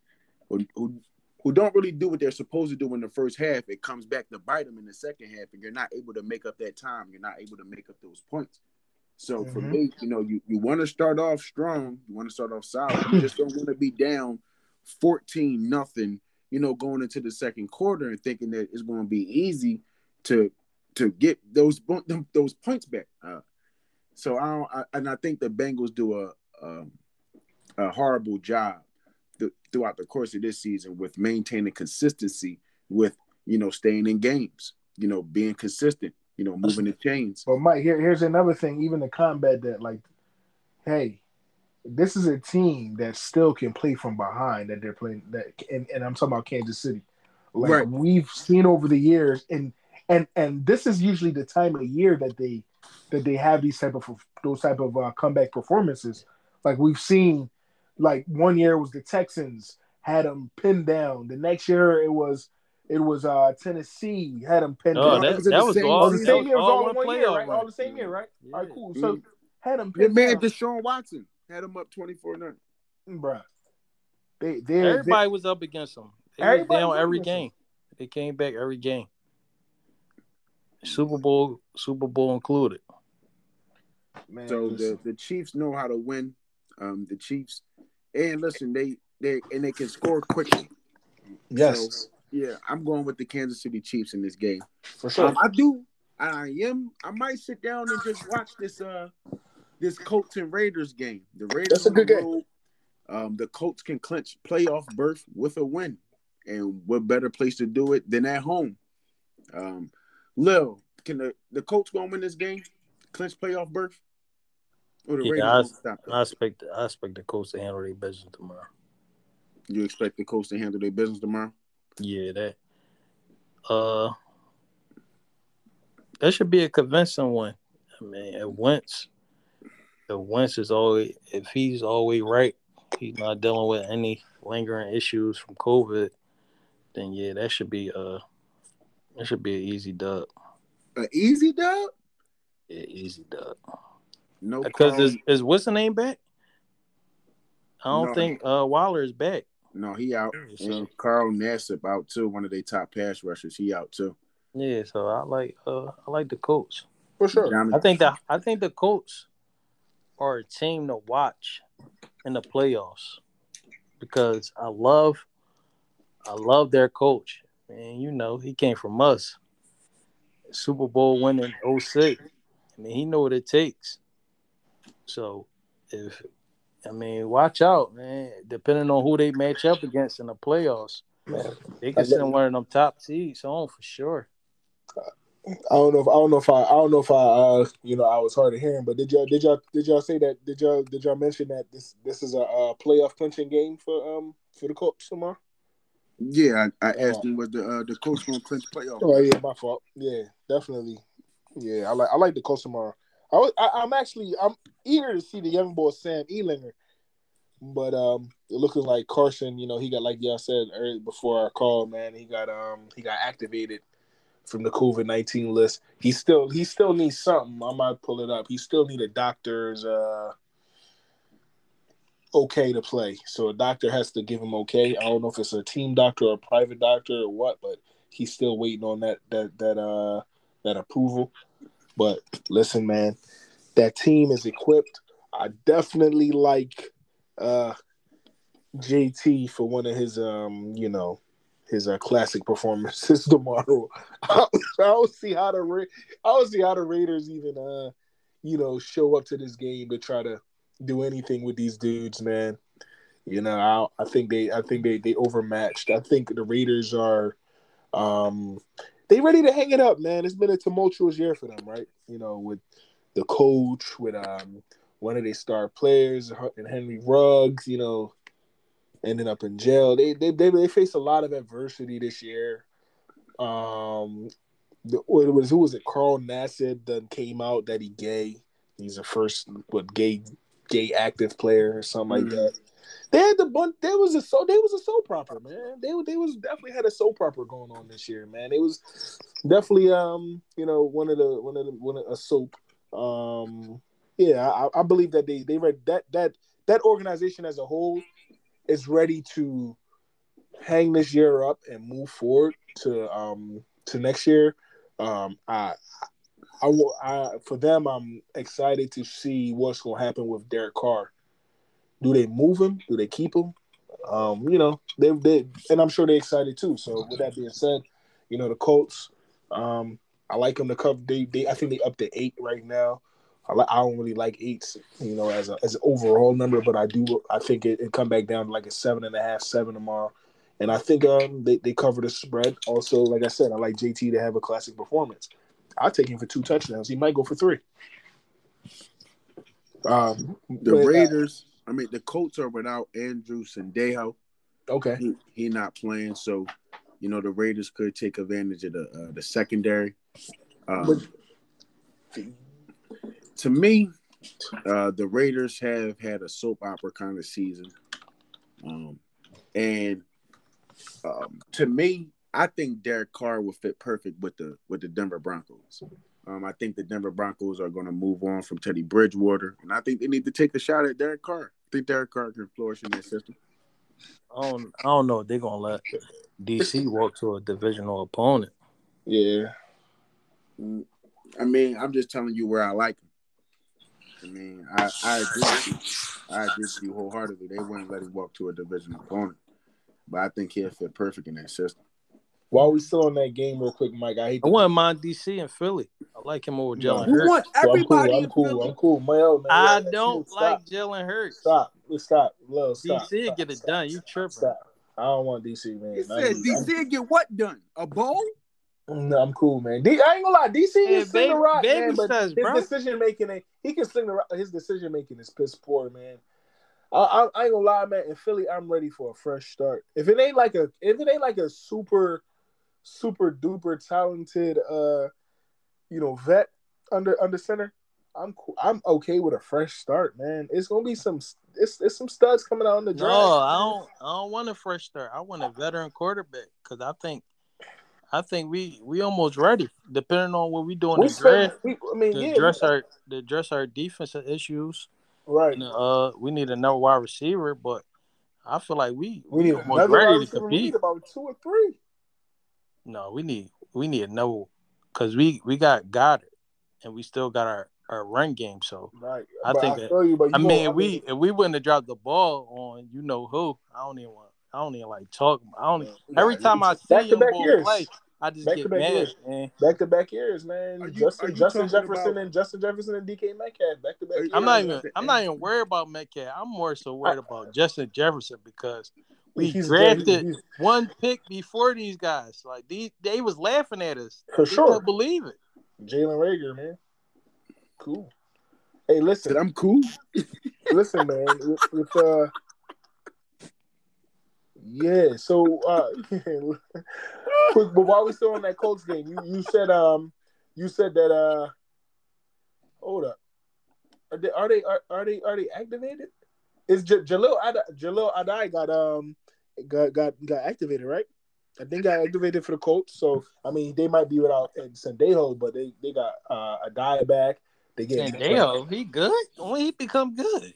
who, who who don't really do what they're supposed to do in the first half, it comes back to bite them in the second half, and you're not able to make up that time. You're not able to make up those points. So mm-hmm. for me, you know, you, you want to start off strong, you want to start off solid. You just don't want to be down 14 nothing, you know, going into the second quarter and thinking that it's going to be easy to to get those those points back. Uh, so I don't, I, and I think the Bengals do a um, a horrible job th- throughout the course of this season with maintaining consistency with you know staying in games, you know being consistent, you know moving the chains. But Mike, here, here's another thing. Even to combat that, like, hey, this is a team that still can play from behind that they're playing that and, and I'm talking about Kansas City. Like right. we've seen over the years and and and this is usually the time of year that they that they have these type of those type of uh, comeback performances. Like we've seen like one year was the Texans had them pinned down. The next year it was it was uh Tennessee had them pinned oh, down. That, was, that was all, the same year. All, all, one year, right? All the same year, right? Yeah. All right, cool. So mm-hmm. had them pinned Your man down. Deshaun Watson had them up twenty four nine. Bruh. They, they, everybody they, was up against them. They everybody down every game. Them. They came back every game. Super Bowl, Super Bowl included. Man, so the, the Chiefs know how to win. Um, the Chiefs, and listen, they they and they can score quickly. Yes. So, yeah, I'm going with the Kansas City Chiefs in this game. For sure. Um, I do. I am. I might sit down and just watch this. Uh, this Colts and Raiders game. The Raiders. That's a good game. Um, the Colts can clinch playoff berth with a win, and what better place to do it than at home? Um, Lil, can the the Colts go win this game? Clinch playoff berth? Or the yeah, Raiders I, I expect I expect the Colts to handle their business tomorrow. You expect the Colts to handle their business tomorrow? Yeah, that. Uh, that should be a convincing one. I mean, at once, if Wentz is always if he's always right, he's not dealing with any lingering issues from COVID, then yeah, that should be uh that should be an easy dub. An easy dub? Yeah, easy dub. No, because is is what's the name back? I don't no. think uh Waller is back. No, he out. So. And Carl Nassib out too. One of their top pass rushers. He out too. Yeah, so I like uh I like the coach for sure. I think that I think the coach are a team to watch in the playoffs because I love I love their coach. And you know, he came from us. Super Bowl winning 06. I mean, he know what it takes. So if I mean, watch out, man. Depending on who they match up against in the playoffs, they can send one of them top seeds on for sure. I don't know if I don't know if I I don't know if I uh you know I was hard of hearing, but did y'all did y'all did y'all say that did y'all did y'all mention that this this is a, a playoff clinching game for um for the Colts tomorrow? Yeah, I, I asked oh. him was the uh, the Colts going to clinch playoff. Oh yeah, my fault. Yeah, definitely. Yeah, I like I like the Colts tomorrow. I, was, I am actually I'm eager to see the young boy Sam Ehlinger, but um it looking like Carson. You know he got like y'all said earlier before our call, man. He got um he got activated from the COVID nineteen list. He still he still needs something. I might pull it up. He still need a doctor's uh okay to play. So a doctor has to give him okay. I don't know if it's a team doctor or a private doctor or what, but he's still waiting on that that that uh that approval. But listen, man, that team is equipped. I definitely like uh JT for one of his um, you know, his uh, classic performances tomorrow. I, don't see how the I don't see how the Raiders even uh you know show up to this game to try to do anything with these dudes, man. You know, I, I think they I think they they overmatched. I think the Raiders are um they ready to hang it up, man. It's been a tumultuous year for them, right? You know, with the coach, with um one of their star players and Henry Ruggs, you know, ending up in jail. They they they, they faced a lot of adversity this year. Um, the, it was who was it? Carl Nassib then came out that he gay. He's the first what gay gay active player or something mm-hmm. like that. They had the bun. There was a so they was a soap opera, man. They they was definitely had a soap opera going on this year, man. It was definitely um you know one of the one of the one of a soap. Um yeah, I, I believe that they they read that that that organization as a whole is ready to hang this year up and move forward to um to next year. Um, I, I, I for them, I'm excited to see what's going to happen with Derek Carr. Do they move him? Do they keep him? Um, you know, they they and I'm sure they're excited too. So with that being said, you know the Colts, um, I like them to cover. They they I think they up to eight right now. I, I don't really like eights, you know, as a as an overall number, but I do. I think it, it come back down to like a seven and a half, seven tomorrow, and I think um they they cover the spread. Also, like I said, I like JT to have a classic performance. I'll take him for two touchdowns. He might go for three. Um, the uh, Raiders. I mean, the Colts are without Andrew Sendejo. Okay, he, he not playing, so you know the Raiders could take advantage of the uh, the secondary. Um, but, to me, uh, the Raiders have had a soap opera kind of season, um, and um, to me, I think Derek Carr will fit perfect with the with the Denver Broncos. Um, I think the Denver Broncos are going to move on from Teddy Bridgewater, and I think they need to take a shot at Derek Carr. I think Derek Carr can flourish in that system. I don't, I don't know if they're going to let DC walk to a divisional opponent. Yeah. I mean, I'm just telling you where I like him. I mean, I, I agree with you. I agree with you wholeheartedly. They wouldn't let him walk to a divisional opponent. But I think he'll fit perfect in that system. While we still on that game, real quick, Mike, I hate. I want mind DC and Philly. I like him over Jalen Hurts. Want everybody I'm cool. I'm cool. I'm cool. Mel, man, I don't like Jalen Hurts. Stop. Stop. Lil, stop. DC stop, get it stop, done. You tripping? Stop. I don't want DC, man. You said DC get what done? A bowl? No, I'm cool, man. D- I ain't gonna lie. DC is sling the rock, man, but says, his bro. decision making, he can sling the rock. His decision making is piss poor, man. I, I, I, ain't gonna lie, man. In Philly, I'm ready for a fresh start. If it ain't like a, if it ain't like a super super duper talented uh you know vet under under center, I'm cool. I'm okay with a fresh start, man. It's gonna be some it's, it's some studs coming out in the draft. No, I don't I don't want a fresh start. I want a veteran quarterback because I think I think we we almost ready. Depending on what we do in we the draft, we, I mean, yeah, dress our the dress our defensive issues. Right. And, uh, we need another wide receiver, but I feel like we we, we need almost ready to compete. about two or three. No, we need we need know because we we got Goedert and we still got our our run game. So right. I but think I that, you, I mean, if we if we wouldn't have dropped the ball on you know who, I don't even want I don't even like talking. I don't even, every time I see him play, I just back get mad, years. man. Back to back years, man. You, Justin Justin Jefferson about... and Justin Jefferson and DK Metcalf. Back to back. I'm not even I'm not even worried about Metcalf. I'm more so worried about Justin Jefferson because we he's drafted he's, he's, one pick before these guys. Like these, they was laughing at us. For they sure, believe it. Jalen Reagor, man, cool. Hey, listen, I'm cool. listen, man, with, with uh, yeah. So, uh, but while we're still on that Colts game, you you said um, you said that uh, hold up, are they are they are, are they are they activated? Is J- Jahleel Ad- Jahleel Addae got um got got got activated, right? I think got activated for the Colts. So I mean, they might be without Sendejo, but they they got uh, Addae back. They get Sendejo. He good. When he become good.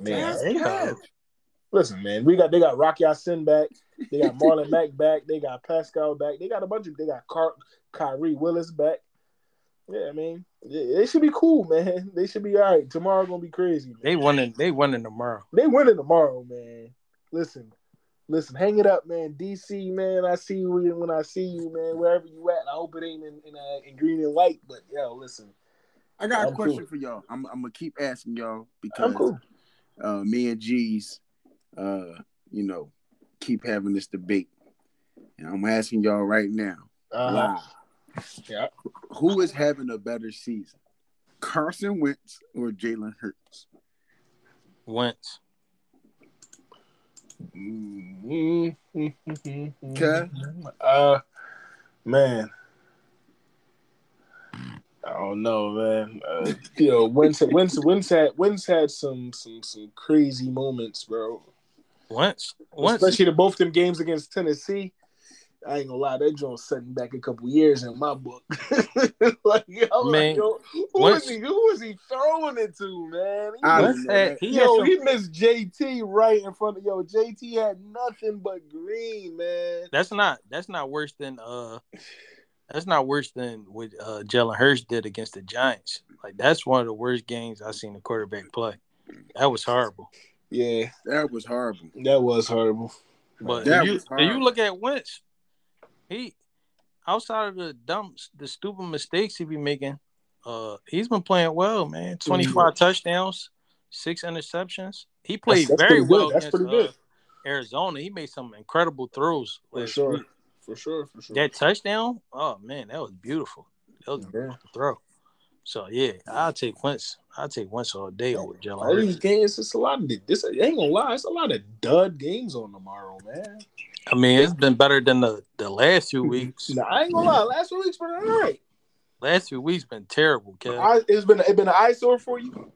Man, listen, man, we got they got Rocky Ya-Sin back. They got Marlon Mack back. They got Pascal back. They got a bunch of. They got Car- Khari Willis back. Yeah, I mean, they should be cool, man. They should be all right. Tomorrow gonna be crazy. Man. They winning. They winning tomorrow. They winning tomorrow, man. Listen, listen, hang it up, man. DC, man. I see you when I see you, man. Wherever you at, I hope it ain't in in, uh, in green and white. But yo, listen. I got I'm a question cool. for y'all. I'm, I'm gonna keep asking y'all because cool. Uh, me and G's, uh, you know, keep having this debate, and I'm asking y'all right now, uh-huh. Yeah. Who is having a better season? Carson Wentz or Jalen Hurts? Wentz. Okay. Uh, man. I don't know, man. Uh, you know, Wentz, Wentz, Wentz had Wentz had some some some crazy moments, bro. Wentz, Wentz. especially the both them games against Tennessee. I ain't gonna lie, that joint setting back a couple years in my book. like, yo, man, like, yo, who was he? Who was he throwing it to, man? He, was, had, he yo, some... he missed JT right in front of yo. JT had nothing but green, man. That's not that's not worse than uh that's not worse than what uh Jalen Hurts did against the Giants. Like that's one of the worst games I've seen a quarterback play. That was horrible. Yeah, that was horrible. That was horrible. But that you, you look at Wentz, he outside of the dumps, the stupid mistakes he be making, uh, he's been playing well, man. Twenty five mm-hmm. touchdowns, six interceptions. He played that's, that's very well That's against uh, Arizona. He made some incredible throws. For sure. Week. For sure. For sure. That touchdown, oh man, that was beautiful. That was yeah. a beautiful throw. So yeah, I'll take Wentz. I'll take Wentz all day over Jalen. All these games, it's a lot of this. ain't gonna lie, it's a lot of dud games on tomorrow, man. I mean, it's been better than the, the last few weeks. nah, I ain't gonna lie, last few weeks been all right. Last few weeks been terrible, Kev. I, it's been it been an eyesore for you.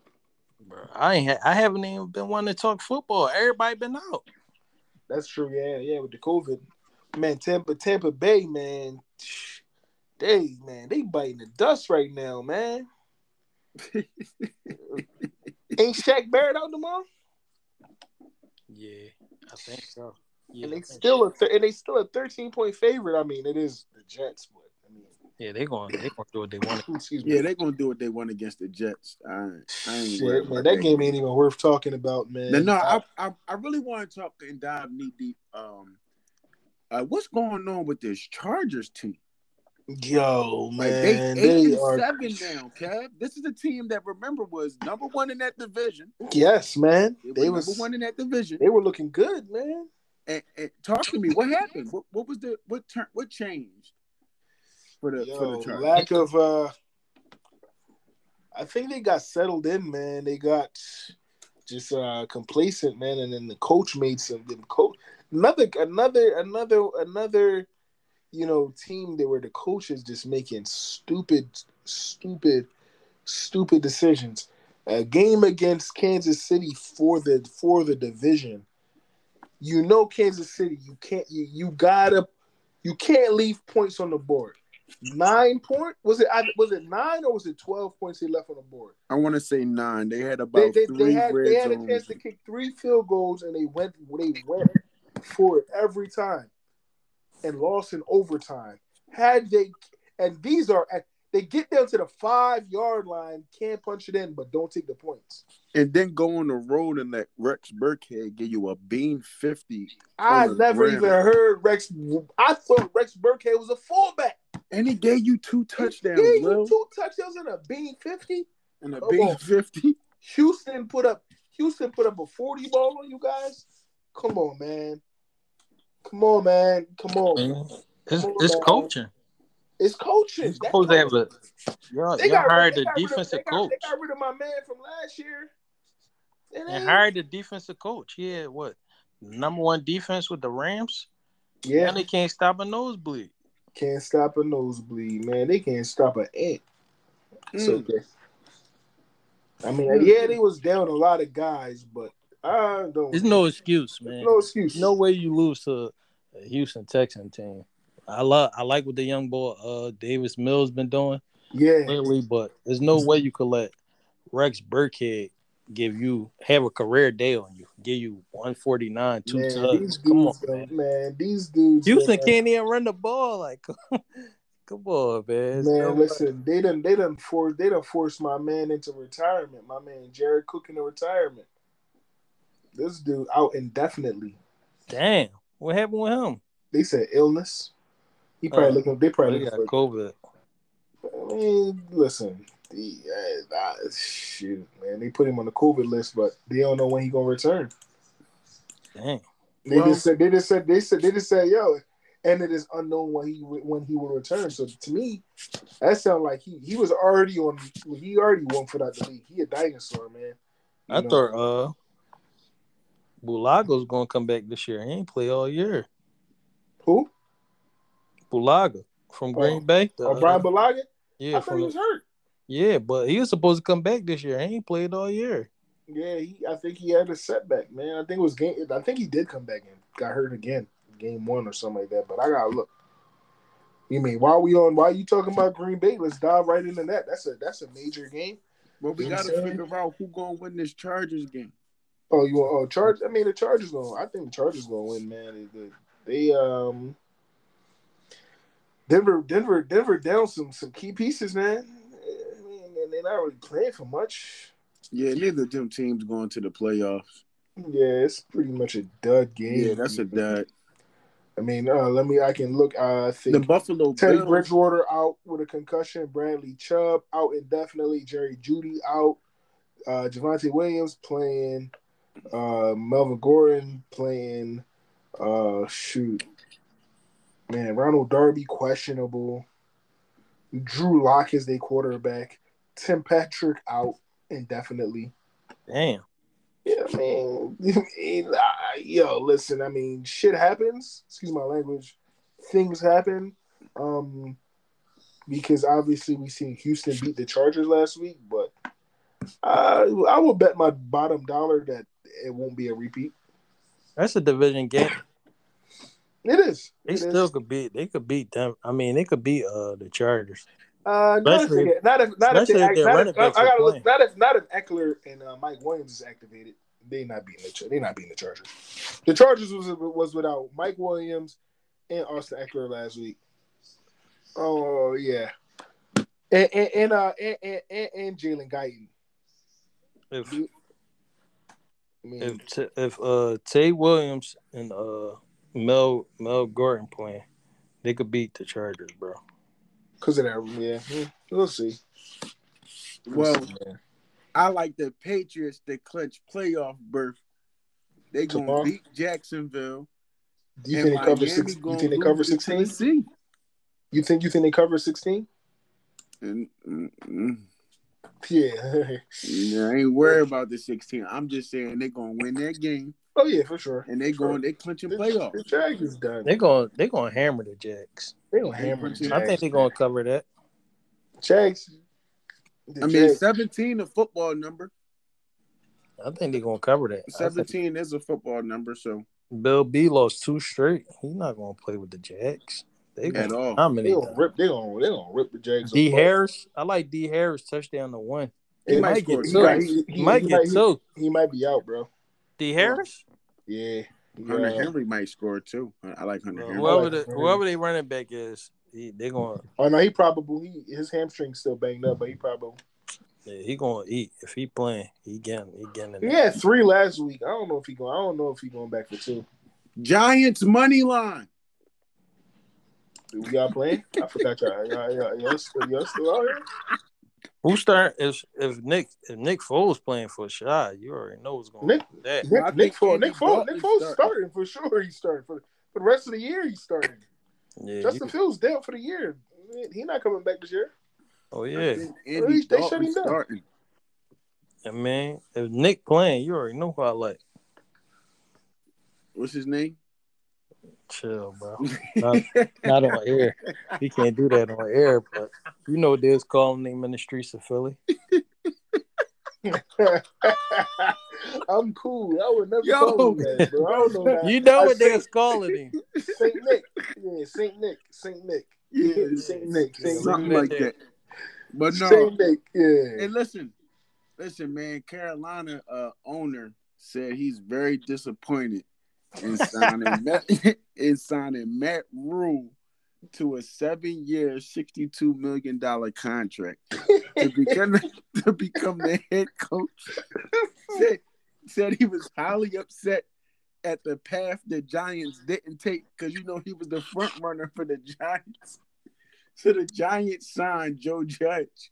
Bro, I ain't ha- I haven't even been wanting to talk football. Everybody been out. That's true. Yeah, yeah. With the COVID, man, Tampa Tampa Bay, man. They man, they biting the dust right now, man. Ain't Shaq Barrett out tomorrow? Yeah, I think so. Yeah, and they still a th- and they still a thirteen point favorite. I mean, it is the Jets, but I mean, yeah, they going they gonna do what they want. Excuse me. Yeah, they gonna do what they want against the Jets. I, I ain't Shit, man, that game ain't even worth talking about, man. No, no, I, I, I really want to talk and dive knee deep. Um, uh, what's going on with this Chargers team? Yo, man, like they eight they and are... seven now, Kev. This is a team that remember was number one in that division. Yes, man. They, they was number one in that division. They were looking good, man. And, and talk to me. What happened? What, what was the what turn? What changed for the Yo, for the Chargers? Lack of. uh I think they got settled in, man. They got just uh complacent, man, and then the coach made some. The coach another another another another you know, team that where the coaches just making stupid, stupid, stupid decisions. A game against Kansas City for the for the division. You know Kansas City, you can't you you gotta you can't leave points on the board. Nine point was it? Was it nine or was it twelve points they left on the board? I want to say nine. They had about they, they, three they had, they had a chance to kick three field goals, and they went they went for it every time and lost in overtime. Had they, and these are, they get down to the five yard line, can't punch it in, but don't take the points. And then go on the road and let Rex Burkhead give you a bean 50. I never even heard Rex. I thought Rex Burkhead was a fullback. And he gave you two touchdowns. He gave you two touchdowns and a bean 50. And a Come bean on. 50. Houston put up Houston put up a 40 ball on you guys. Come on, man. Come on, man. Come on. It's, on, it's coaching. It's coaching. supposed to have a. Y'all, they y'all hired the defensive of, coach. They got rid of my man from last year. And hired the defensive coach. Yeah, what number one defense with the Rams? Yeah, and they can't stop a nosebleed. Can't stop a nosebleed, man. They can't stop an ant. Mm. So I mean, mm. yeah, they was down a lot of guys, but I don't. There's no excuse, man. no excuse. No way you lose to a Houston Texan team. I love. I like what the young boy uh Davis Mills been doing. Yeah, clearly, but there's no way you could let Rex Burkhead give you have a career day on you. Give you 149, two man, tugs. Come on, man. man. These dudes. Houston man. can't even run the ball. Like, come on, man. Man, no listen, way. they done they done force they done force my man into retirement. My man Jared Cook into retirement. This dude out indefinitely. Damn, what happened with him? They said illness. He probably uh, looking. They probably got COVID. I mean, listen, the, uh, shoot, man, they put him on the COVID list, but they don't know when he gonna return. Dang. They well, just said they just said they said they just said yo, and it is unknown when he when he will return. So to me, that sounds like he he was already on. He already won for that league. He a dinosaur, man. You I know? thought uh Bulaga's gonna come back this year. He ain't play all year. Who? Bulaga from oh. Green oh. Bay. The, oh, Brian Bulaga? Yeah, I thought he was hurt. Yeah, but he was supposed to come back this year. He ain't played all year. Yeah, he, I think he had a setback, man. I think it was game. I think he did come back and got hurt again, game one or something like that. But I gotta look. You mean why we on? Why are you talking about Green Bay? Let's dive right into that. That's a that's a major game. Well, we gotta figure out who gonna win this Chargers game. Oh, you want oh charge? I mean, the Chargers going. I think the Chargers going to win, man. They, they um Denver, Denver, Denver down some some key pieces, man. I mean, they're not really playing for much. Yeah, neither of them teams going to the playoffs. Yeah, it's pretty much a dud game. Yeah, that's a dud. I mean, uh, let me. I can look. Uh, I think the Buffalo Teddy Bills. Bridgewater out with a concussion. Bradley Chubb out indefinitely. Jerry Jeudy out. Uh, Javonte Williams playing. Uh, Melvin Gordon playing. Uh, shoot, man, Ronald Darby questionable. Drew Lock is their quarterback. Tim Patrick out indefinitely. Damn. Yeah, I mean, yo, listen, I mean, shit happens. Excuse my language. Things happen. Um, because obviously we seen Houston beat the Chargers last week, but I I will bet my bottom dollar that it won't be a repeat. That's a division game. It is. They It still is. could beat. They could beat them. I mean, they could beat uh the Chargers. Uh, not if, not if not if, they, if not if, I, backs I are gotta look, not if not if Ekeler and uh, Mike Williams is activated. They not beating the they not beating the Chargers. The Chargers was was without Mike Williams and Austin Ekeler last week. Oh yeah, and and, and uh and and, and, and Jalen Guyton. If I mean, if T- if uh Tay Williams and uh Mel Mel Gordon playing, they could beat the Chargers, bro. because of that, yeah, yeah, we'll see. Well, We'll see. I like the Patriots to clinch playoff berth. They gonna Tomorrow? beat Jacksonville. do you and think they cover six? You gonna think they cover sixteen? You think you think they cover sixteen? Mm, mm, Yeah. yeah, I ain't worried about the 16. I'm just saying they're gonna win that game oh yeah, for sure. and they going they clinching The, playoff. the Jags is done. They going they going to hammer the Jags. They gonna hammer the Jags. I think they're going to cover that. Jags. the I mean, Jags- 17 a football number. I think they're going to cover that. I think 17 is a football number, so Bill B lost two straight. He's not going to play with the Jags. They at going all. how they gonna oh, rip. They gonna they gonna rip the Jags. D apart. Harris. I like D Harris touchdown to one. He He might might get two. two. He- He, He might get he, two. He might be out, bro. D Harris. Yeah. Hunter Yeah. Henry might score too. I like Hunter Henry. Whoever like the whoever they running back is, he, they going Oh no, he probably he, his hamstring's still banged up, but he probably yeah, he going to eat if he playing. He getting he getting in he had three last week. I don't know if he going. I don't know if he going back for two. Giants money line. Do y'all playing? I forgot y'all. Y'all, y'all, y'all, still, y'all still out here? Who start if if Nick if Nick Foles playing for a shot, you already know what's going Nick- on that. Nick, I Nick think Foles. Nick Foles. Nick Foles starting. starting for sure. He's starting for for the rest of the year. He's starting. Yeah, Justin you- Fields down for the year. He not coming back this year. oh yeah. think They- Andy they shut him down. starting. I mean, if Nick playing, you already know who I like. What's his name? Chill, bro. Not, not on air. He can't do that on air, but you know there's calling him in the streets of Philly. I'm cool. I would never Yo. call him that, bro. I don't know that. You know I what say- they're calling him. Saint Nick. Yeah, Saint Nick. Saint Nick. Yeah, Saint Nick. Saint Something Nick. like that. But no. Saint Nick. Yeah. And listen, listen, man. Carolina uh, owner said he's very disappointed in signing Matt, in signing Matt Rhule to a seven-year, sixty-two million dollar contract to become to become the head coach. said, said he was highly upset at the path the Giants didn't take because you know he was the front runner for the Giants. So the Giants signed Joe Judge,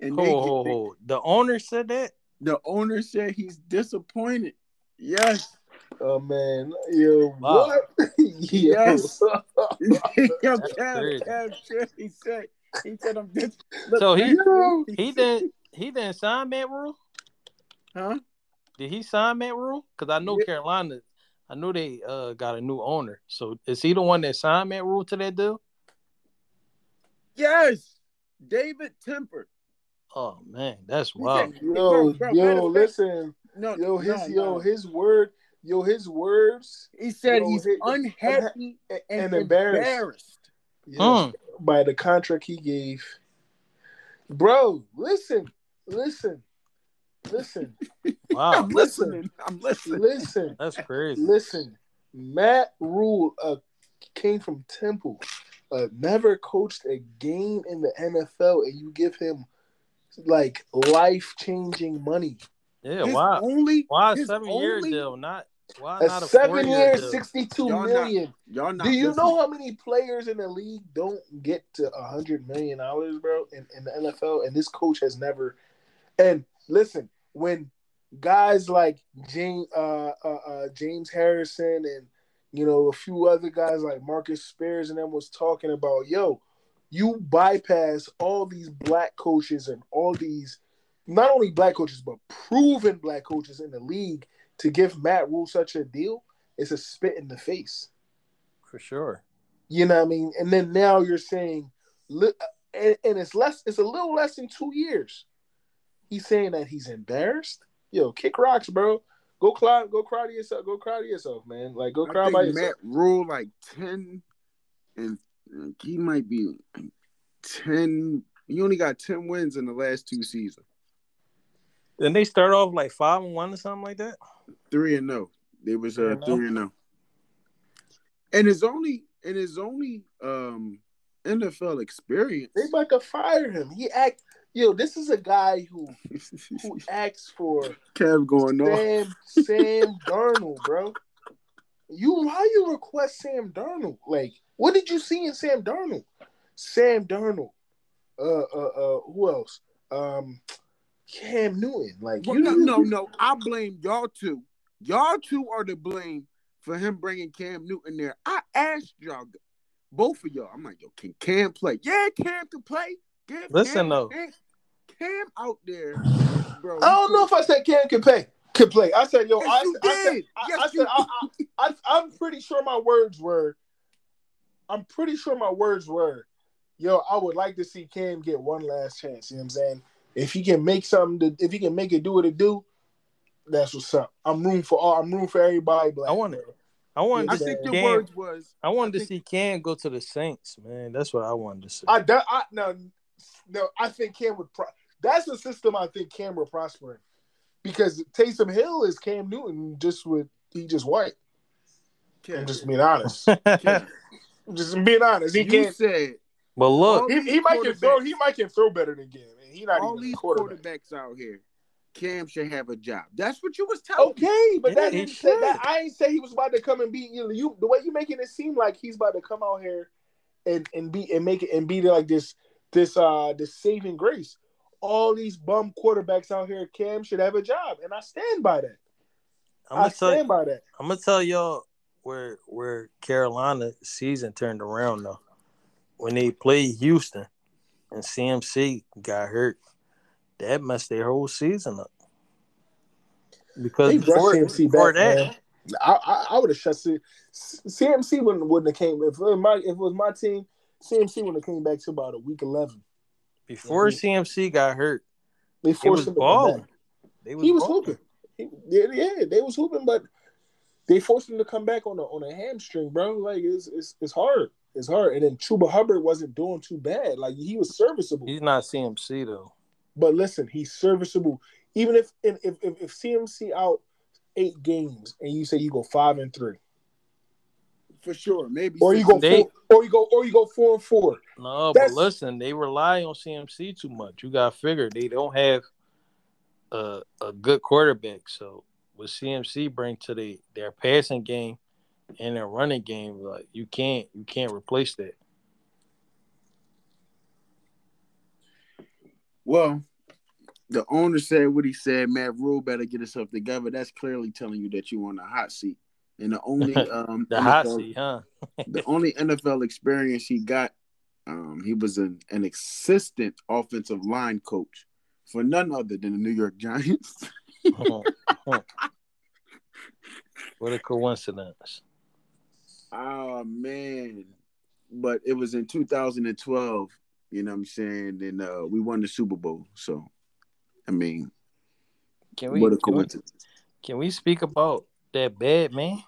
and Ho, they, ho, ho. The owner said that. the owner said he's disappointed. Yes. Oh man, yo, Wow. what? Yes. Yo, That's Kev, crazy. Kev, he said, he said, I'm dis- Look, So he- Yo. He didn't. He didn't sign Matt Rhule. huh? Did he sign Matt Rhule? Because I know Yeah. Carolina. I know they uh, got a new owner. So is he the one that signed Matt Rhule to that deal? Yes. David Tepper. Oh man, that's He wild. said- Yo, Bro, bro, yo, listen, No, yo, his, no, yo, no. his word, yo, his words, He said yo, he's his- unhappy and, and, and embarrassed, embarrassed. Yes, Mm. by the contract he gave. Bro, listen, listen, listen, Wow, I'm listening. I'm listening. listen, that's crazy. listen. Matt Rhule uh, came from Temple, uh, never coached a game in the NFL, and you give him like life changing money. Yeah, His why? Only, Why a his seven year only- deal? Not Why a seven years, sixty-two y'all million. Not, y'all not Do you listening. know how many players in the league don't get to a hundred million dollars, bro, in, in the NFL? And this coach has never. And listen, when guys like James uh, uh, uh, James Harrison and you know a few other guys like Marcus Spears and them was talking about, yo, you bypass all these black coaches and all these not only black coaches but proven black coaches in the league to give Matt Rhule such a deal is a spit in the face. For sure. You know what I mean? And then now you're saying, uh, and, and it's less, it's a little less than two years. He's saying that he's embarrassed. Yo, kick rocks, bro. Go cry, go cry to yourself. Go cry to yourself, man. Like go cry by yourself. Matt Rule like ten, and he might be ten. He only got ten wins in the last two seasons. Then they start off like five and one or something like that. Three and no. They was uh, three and no. And his only and his only um NFL experience. They about to fire him. He act yo. This is a guy who who acts for Kev going Sam, off. Sam Darnold, bro. You why you request Sam Darnold? Like, what did you see in Sam Darnold? Sam Darnold. Uh, uh, uh. Who else? Um, Cam Newton. Like, well, you no, no, no. I blame y'all two. Y'all two are to blame for him bringing Cam Newton there. I asked y'all, both of y'all. I'm like, yo, can Cam play? Yeah, Cam can play. Give Listen Cam, though, Cam, Cam out there, bro. I don't know if I said Cam can play. Can play. I said, yo, yes, I, you I, did. said, I, yes, I, said, I, I, I'm pretty sure my words were. I'm pretty sure my words were, yo, I would like to see Cam get one last chance. You know what I'm saying? If he can make something, to, if he can make it do what it do, that's what's up. I'm room for all. I'm room for everybody. Black, I want to. I wanted. I think the words was. I wanted I to see Cam go to the Saints, man. That's what I wanted to see. I, do, I no, no. I think Cam would. Pro- that's the system I think Cam would prosper in, because Taysom Hill is Cam Newton just with he just white. I'm just being honest. just being honest. He you can't. Said, but look, he, he might can throw. He might can throw better than Cam. He not all even these quarterback. quarterbacks out here. Cam should have a job. That's what you was telling. Okay, me. but yeah, that didn't say that. I ain't say he was about to come and beat you. You the way you making it seem like he's about to come out here and and be and make it and be like this this uh this saving grace. All these bum quarterbacks out here, Cam should have a job, and I stand by that. I'm I stand you, by that. I'm gonna tell y'all where where Carolina season turned around though. When they played Houston and CMC got hurt that messed their whole season up. Because they before, CMC before back, that, man. I, I, I would have shut C, CMC wouldn't wouldn't have came if it was my if it was my team. CMC wouldn't have came back to about a week eleven. Before mhm. yeah, CMC got hurt, they forced him balling. They was he was balling. hooping. He, yeah, yeah, they was hooping, but they forced him to come back on a on a hamstring, bro. Like it's it's, it's hard. It's hard. And then Chuba Hubbard wasn't doing too bad. Like he was serviceable. He's not CMC though. But listen, he's serviceable. Even if if if, if CMC out eight games and you say you go five and three. For sure, maybe. Or you go they, four, or you go or you go four and four. No, That's, but listen, they rely on CMC too much. You got to figure they don't have a a good quarterback. So what CMC bring to the their passing game and a running game, like you can't you can't replace that. Well, the owner said what he said. Matt Rhule better get himself together. That's clearly telling you that you on a hot seat. And the only um the NFL, hot seat, huh? the only NFL experience he got, um, he was an, an assistant offensive line coach for none other than the New York Giants. what a coincidence. Oh man. But it was in 2012 you know what I'm saying? And uh, we won the Super Bowl. So, I mean, can we, what a coincidence. Can we, can we speak about that bad man?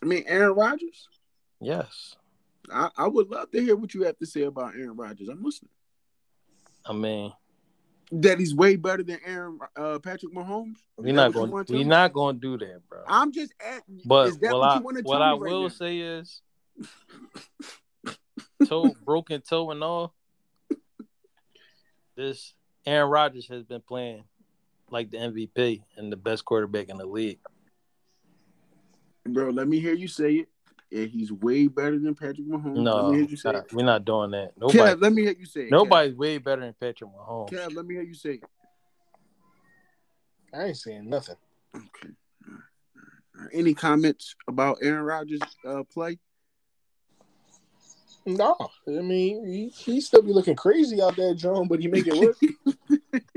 I mean, Aaron Rodgers? Yes. I, I would love to hear what you have to say about Aaron Rodgers. I'm listening. I mean, that he's way better than Aaron uh, Patrick Mahomes. We're not going. We're not going to do that, bro. I'm just asking. But is what, what I, what I right will now? say is, toe, broken toe, and all. This Aaron Rodgers has been playing like the MVP and the best quarterback in the league. Bro, let me hear you say it. Yeah, he's way better than Patrick Mahomes. No, not, we're not doing that. Nobody, Kev, let me hear you say it. Nobody's Kev. way better than Patrick Mahomes. Kev, let me hear you say it. I ain't saying nothing. Okay. Any comments about Aaron Rodgers' uh, play? No, I mean he, he still be looking crazy out there, John, but he make it work.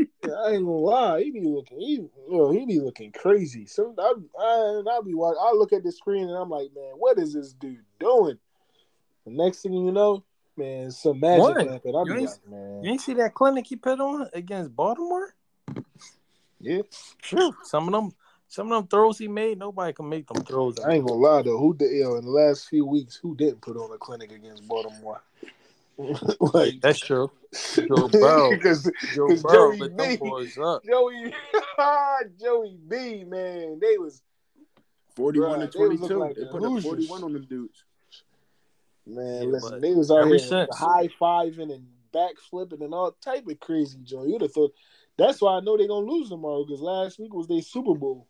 I ain't gonna lie, he be looking, he, you know, he be looking crazy. So I, I, I be watching. I look at the screen and I'm like, man, what is this dude doing? The next thing you know, man, some magic what? happened. I be like, man, you ain't see that clinic he put on against Baltimore? Yeah, some of them, some of them throws he made, nobody can make them throws. I ain't gonna lie though, who did in the last few weeks? Who didn't put on a clinic against Baltimore? like that's true. Joe Burrow, because Joe Burrow Joey B, boys up. Joey, Joey B, man, they was forty-one to twenty-two. Like they put up forty-one on them dudes. Man, yeah, listen, they was out here high fiving and back flipping and all type of crazy joy. You'd have thought that's why I know they're gonna lose tomorrow because last week was their Super Bowl.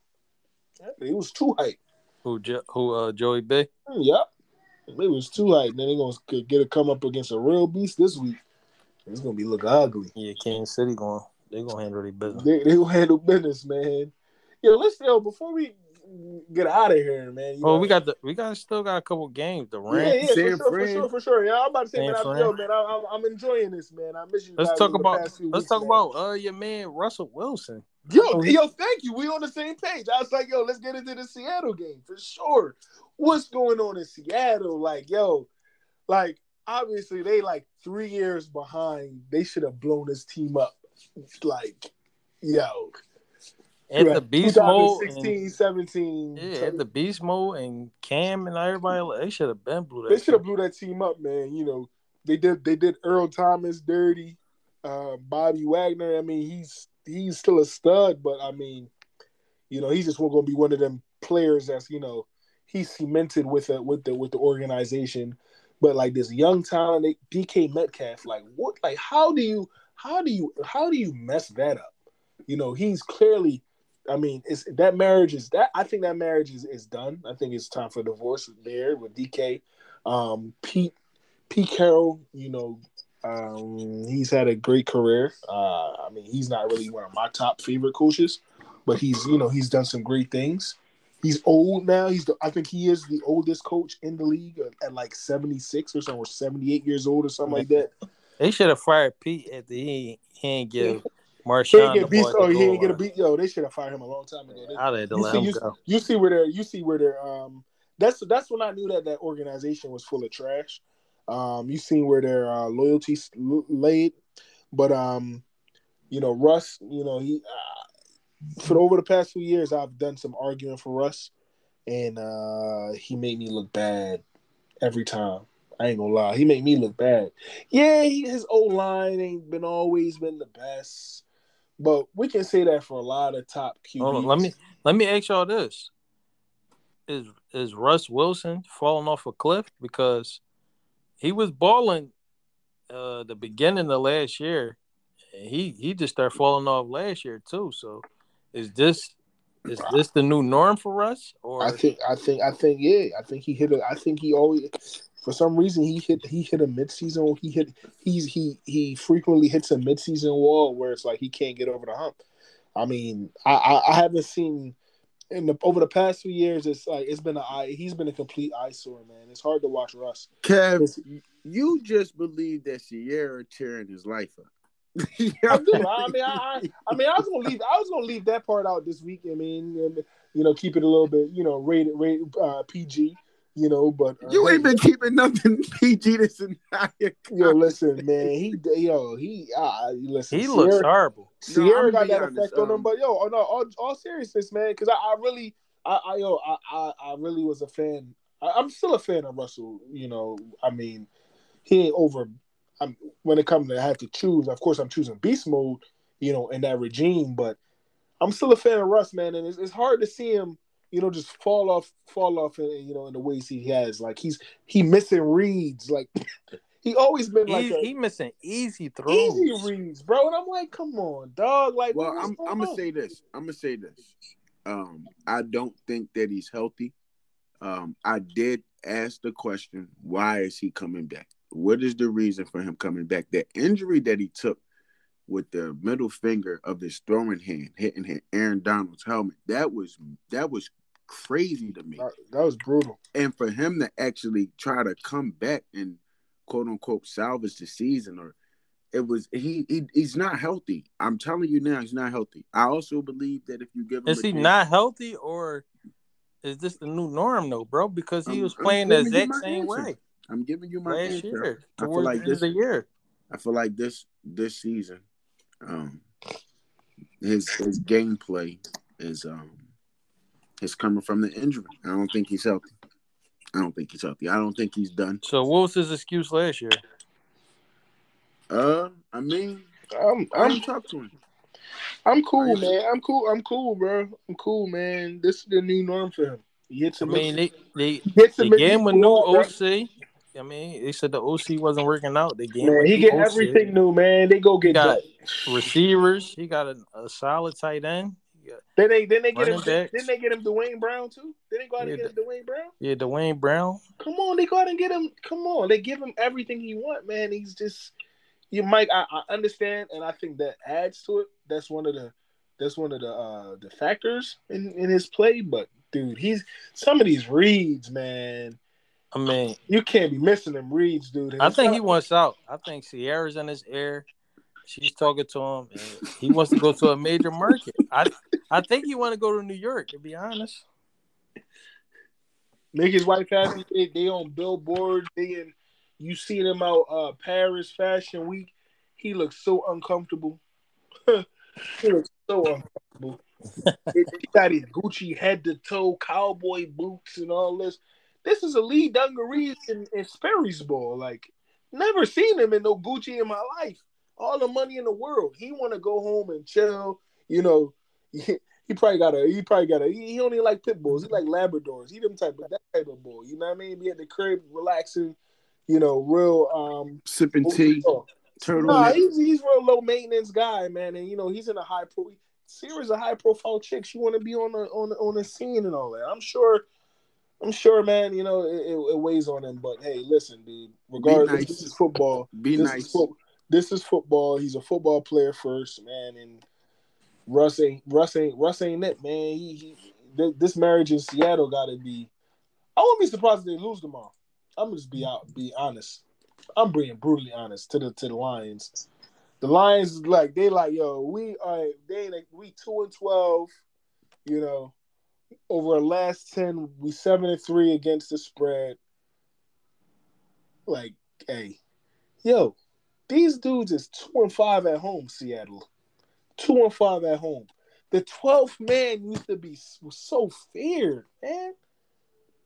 It was too hype. Who? Who? Uh, Joey B. Yep. It was too hype. Then they're gonna get a come up against a real beast this week. It's gonna be look ugly. Yeah, Kansas City going. They gonna handle their business. They, they gonna handle business, man. Yo, let's yo before we get out of here, man. oh, know, we got the we got still got a couple games. The Rams, yeah, yeah, for sure, for sure, for sure. Yeah, I'm about to say, man, I'm, yo, man, I, am enjoying this, man. I miss you. Let's talk about let's weeks, talk man. about uh your man Russell Wilson. Yo, oh, yo, thank you. We on the same page. I was like, yo, let's get into the Seattle game for sure. What's going on in Seattle? Like, yo, like obviously they like three years behind. They should have blown this team up. Like, yo, at the beast mode 16 17 yeah at the beast mode and cam and everybody they should have been blew that they should have blew that team up man. You know they did they did earl thomas dirty. Uh, bobby wagner i mean he's he's still a stud but i mean you know he's just won't going to be one of them players that's you know he's cemented with it with the with the organization but like this young talent dk metcalf like what like how do you how do you how do you mess that up you know he's clearly I mean, it's that marriage is that I think that marriage is, is done. I think it's time for divorce there with DK. Um, Pete Pete Carroll, you know, um, he's had a great career. Uh, I mean, he's not really one of my top favorite coaches, but he's you know he's done some great things. He's old now. He's the, I think he is the oldest coach in the league at, at like seventy six or something, or seventy eight years old or something like that. They should have fired Pete at the he, he ain't give Marshawn. He get beat. Oh, he didn't get a beat. Yo, they should have fired him a long time ago. They, I to let see, him you, go. You see where they're. You see where they're. Um, that's that's when I knew that that organization was full of trash. Um, you seen where their uh, loyalty laid, but um, you know Russ. You know he uh, for over the past few years, I've done some arguing for Russ, and uh, he made me look bad every time. I ain't gonna lie, he made me look bad. Yeah, he, his old line ain't been always been the best. But we can say that for a lot of top QBs. Let me let me ask y'all this: Is is Russ Wilson falling off a cliff because he was balling uh, the beginning of last year? He he just started falling off last year too. So is this is this the new norm for us? Or I think I think I think yeah. I think he hit. A, I think he always for some reason he hit he hit a midseason he hit he's he he frequently hits a midseason wall where it's like he can't get over the hump. I mean, I I, I haven't seen in the over the past few years. It's like it's been a he's been a complete eyesore, man. It's hard to watch Russ. Kev, you just believe that Ciara tearing his life up. I do. I mean, I, I mean, I was gonna leave. I was gonna leave that part out this week. I mean, and, you know, keep it a little bit, you know, rated, rated uh, PG you know. But uh, you ain't been keeping nothing PG this entire. Yo, listen, man. He, yo, he, uh, listen. He Ciara, looks horrible. Ciara no, got that honest, effect um, on him, um, but yo, oh, no, all, all seriousness, man. Because I, I really, I, I, yo, I, I, I really was a fan. I, am still a fan of Russell. You know, I mean, he ain't over. I'm when it comes to I have to choose. Of course, I'm choosing beast mode. You know, in that regime, but I'm still a fan of Russ, man, and it's, it's hard to see him you know, just fall off, fall off, in, you know, in the ways he has. Like he's he missing reads. Like he always been like he, a, he missing easy throws, easy reads, bro. And I'm like, come on, dog. Like, well, I'm I'm gonna say this. I'm gonna say this. Um, I don't think that he's healthy. um, I did ask the question, why is he coming back? What is the reason for him coming back? The injury that he took with the middle finger of his throwing hand hitting Aaron Donald's helmet, that was that was crazy to me. That was brutal. And for him to actually try to come back and quote unquote salvage the season or it was he, he he's not healthy. I'm telling you now, he's not healthy. I also believe that if you give him is he not healthy or is this the new norm though, bro? Because he I'm, was playing the exact same answer. way. I'm giving you my last answer. year. I feel like this year. I feel like this this season, um, his his gameplay is um is coming from the injury. I don't think he's healthy. I don't think he's healthy. I don't think he's done. So what was his excuse last year? Uh, I mean, I'm I'm talk to him. I'm cool, man. I'm cool. I'm cool, bro. I'm cool, man. This is the new norm for him. He hits I mean, they they, they game with no OC. I mean, they said the OC wasn't working out. They game. Man, he get OC. everything new, man. They go get got receivers. He got a, a solid tight end. Then they then they get him. Backs. Then they get him Duane Brown too. Then they go out yeah, and get him Duane Brown. Yeah, Duane Brown. Come on, they go out and get him. Come on, they give him everything he want, man. He's just you, Mike. I, I understand, and I think that adds to it. That's one of the that's one of the uh the factors in in his play. But dude, he's some of these reads, man. I mean, you can't be missing them reads, dude. I think he wants out. I think Ciara's in his ear. She's talking to him, and he wants to go to a major market. I I think he want to go to New York. To be honest, make his wife happy. They, they on billboards. They in you see them out uh, Paris Fashion Week. He looks so uncomfortable. he looks so uncomfortable. he got his Gucci head to toe cowboy boots and all this. This is a Lee Dungarees in, Sperry's ball. Like, never seen him in no Gucci in my life all the money in the world. He want to go home and chill. You know, he, he probably got a. He probably got a. He, he only like pit bulls. He like Labradors. He them type of that type of bull. You know what I mean? Be at the crib relaxing. You know, real um sipping tea. Turtle. Nah, he's he's real low maintenance guy, man. And you know, he's in a high pro. Sarah's a high profile chick. She want to be on the on the, on the scene and all that. I'm sure. I'm sure, man. You know, it, it, weighs on him. But hey, listen, dude. Regardless, nice. this is football. Be this nice. Is this is football. He's a football player first, man, and Russ ain't Russ ain't Russ ain't it, man. He, he this marriage in Seattle got to be. I wouldn't be surprised if they lose tomorrow. I'm gonna just be out, be honest. I'm being brutally honest to the to the Lions. The Lions like they like yo, we are they like we two and twelve, you know. Over our last ten, we seven and three against the spread. Like, hey, yo, these dudes is two and five at home, Seattle. Two and five at home. The twelfth man used to be so feared, man.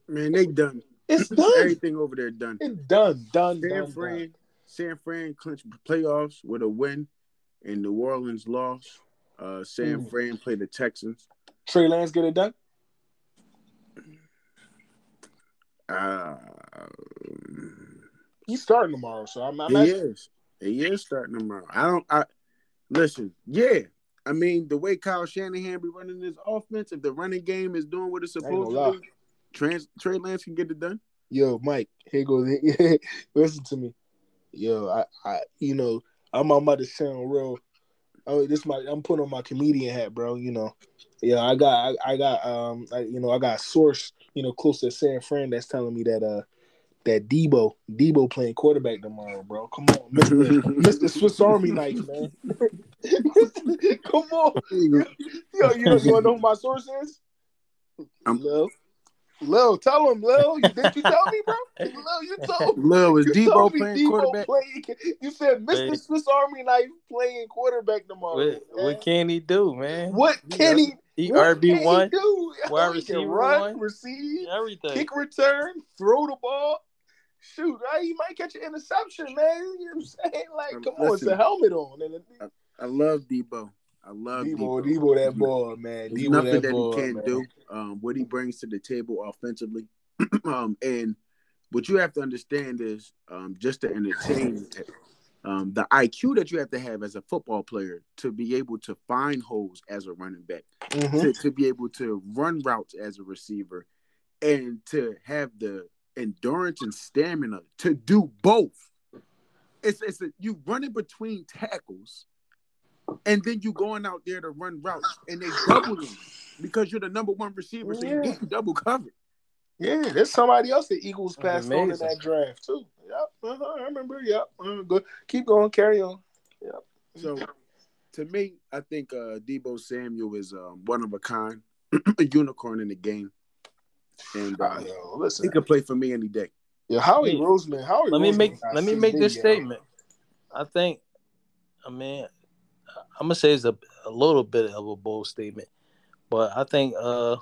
Man, they done. It's done. Everything over there done. It's done. Done. San done, Fran, done. San Fran clinched playoffs with a win, and New Orleans lost. Uh, San mm. Fran played the Texans. Trey Lance get it done. Uh, he's starting tomorrow, so I'm. I'm he asking. is. He is starting tomorrow. I don't. I listen. Yeah, I mean the way Kyle Shanahan be running his offense, if the running game is doing what it's supposed to do, Trans, Trey Lance can get it done. Yo, Mike, here goes. Listen to me. Yo, I, I, you know, I'm about to sound real. Oh, this my. I'm putting on my comedian hat, bro. You know, yeah, I got, I, I got, um, I, you know, I got a source, you know, close to San Fran that's telling me that, uh, that Deebo, Deebo playing quarterback tomorrow, bro. Come on, Mr. Mr. Swiss Army knife, man. Come on, yo, you know, you wanna know who my source is? I'm Lil. Lil, tell him, Lil. Did you tell me, bro? Lil, you told me. Lil was Deebo playing Deebo quarterback. Playing, you said Mr. Hey. Swiss Army knife playing quarterback tomorrow. What, what, can he do, man? What can he? He RB one, wide receiver run, one, receive, everything, kick return, throw the ball shoot, right? You might catch an interception, man. You know what I'm saying? Like, come Listen, on, it's a helmet on. I, I love Deebo. I love Deebo. Deebo, Deebo that ball, man. There's Deebo nothing that, that ball, he can't man. do. Um, what he brings to the table offensively, um, and what you have to understand is um, just to entertain. Um, the IQ that you have to have as a football player to be able to find holes as a running back, mm-hmm. to, to be able to run routes as a receiver, and to have the endurance and stamina to do both. It's it's a, you running between tackles, and then you going out there to run routes, and they double you because you're the number one receiver, so you get double covered. Yeah, there's somebody else that Eagles passed on in that draft too. Yep, uh-huh, I remember. Yep, uh, good. Keep going, carry on. Yep. So, to me, I think uh, Deebo Samuel is um, one of a kind, a unicorn in the game, and uh, yo, listen, he can play for me any day. Yeah, Howie hey, Roseman. Howie. Let me make let me make this statement. I think, I mean, I'm gonna say it's a, a little bit of a bold statement, but I think uh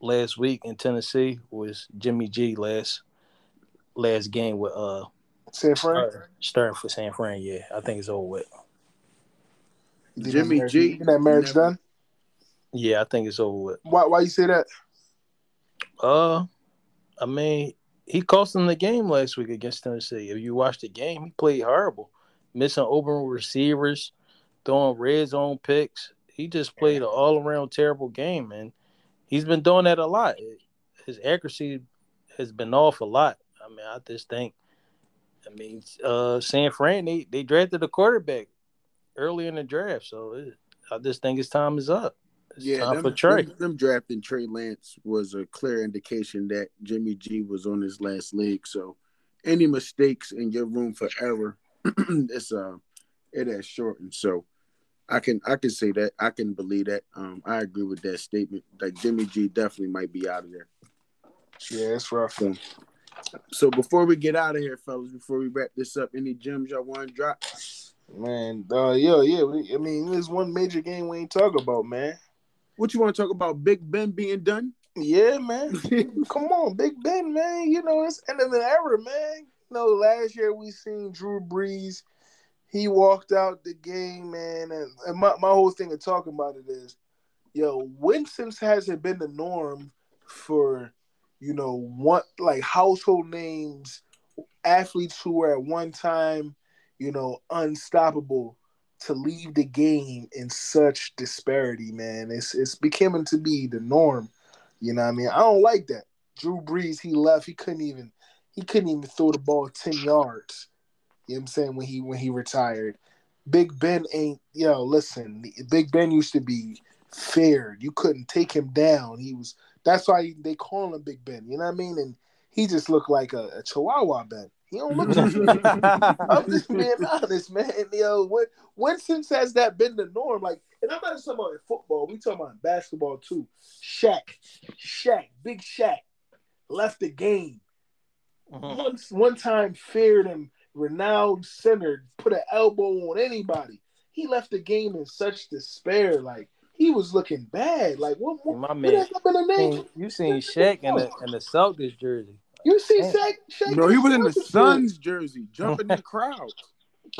last week in Tennessee was Jimmy G last last game with uh San Fran starting for San Fran. Yeah, I think it's over with. Jimmy G. That marriage never... done. Yeah, I think it's over with. Why? Why you say that? Uh, I mean, he cost them the game last week against Tennessee. If you watch the game, he played horrible, missing open receivers, throwing red zone picks. He just played an all around terrible game, and he's been doing that a lot. His accuracy has been off a lot. I mean, I just think, I mean, uh, San Fran they, they drafted a quarterback early in the draft, so it, I just think his time is up. It's yeah, them, for Trey. Them, them, drafting Trey Lance was a clear indication that Jimmy G was on his last leg. So, any mistakes in your room for error, it's uh, it has shortened. So, I can I can say that I can believe that. Um, I agree with that statement. Like Jimmy G definitely might be out of there. Yeah, it's rough. So, so before we get out of here, fellas, before we wrap this up, any gems y'all want to drop? Man, uh, yeah, yeah. I mean, there's one major game we ain't talk about, man. What you want to talk about? Big Ben being done? Yeah, man. Come on, Big Ben, man. You know it's end of the era, man. You know, last year we seen Drew Brees. He walked out the game, man, and, and my, my whole thing of talking about it is, yo, Winston hasn't been the norm for, you know, what like household names, athletes who were at one time, you know, unstoppable to leave the game in such disparity, man. It's it's becoming to be the norm. You know what I mean? I don't like that. Drew Brees, he left. He couldn't even he couldn't even throw the ball ten yards. You know what I'm saying? When he when he retired. Big Ben ain't yo, listen, Big Ben used to be feared. You couldn't take him down. He was that's why they call him Big Ben. You know what I mean? And he just looked like a, a Chihuahua Ben. He don't look like I'm just being honest, man. Yo, when when since has that been the norm? Like, and I'm not just talking about football. We talking about basketball too. Shaq, Shaq, Big Shaq, left the game. Uh-huh. Once one time feared him, renowned center, put an elbow on anybody. He left the game in such despair. Like he was looking bad. Like what? what my man, what you seen Shaq in the in the Celtics jersey. You see Shaq? Shaq no, he was in the Suns jersey, jumping in the crowd.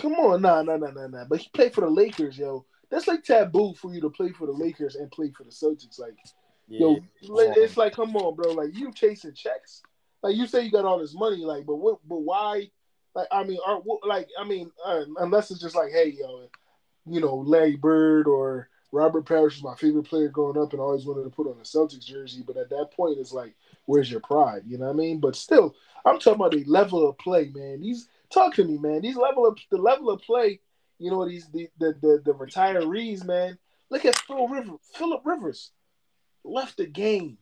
Come on, nah, nah, nah, nah, nah. But he played for the Lakers, yo. That's like taboo for you to play for the Lakers and play for the Celtics. Like, yeah. yo, it's like, come on, bro. Like, you chasing checks. Like, you say you got all this money, like, but what? But why? Like, I mean, are like, I mean, uh, unless it's just like, hey, yo, you know, Larry Bird or Robert Parish is my favorite player growing up, and always wanted to put on a Celtics jersey. But at that point, it's like, where's your pride? You know what I mean? But still, I'm talking about the level of play, man. These talk to me, man. These level of the level of play, you know, these the the the, the retirees, man. Look at Phil Rivers. Philip Rivers left the game.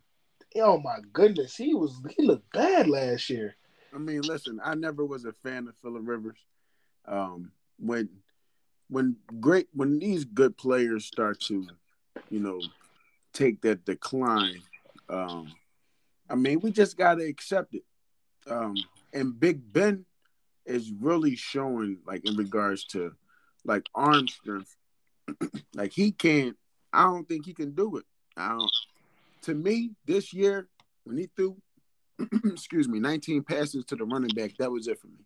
Oh my goodness, he was he looked bad last year. I mean, listen, I never was a fan of Philip Rivers. Um, when when great when these good players start to, you know, take that decline, um, I mean, we just got to accept it. Um, and Big Ben is really showing, like, in regards to like arm strength, like he can't. I don't think he can do it. I don't. To me, this year when he threw, excuse me, 19 passes to the running back, that was it for me.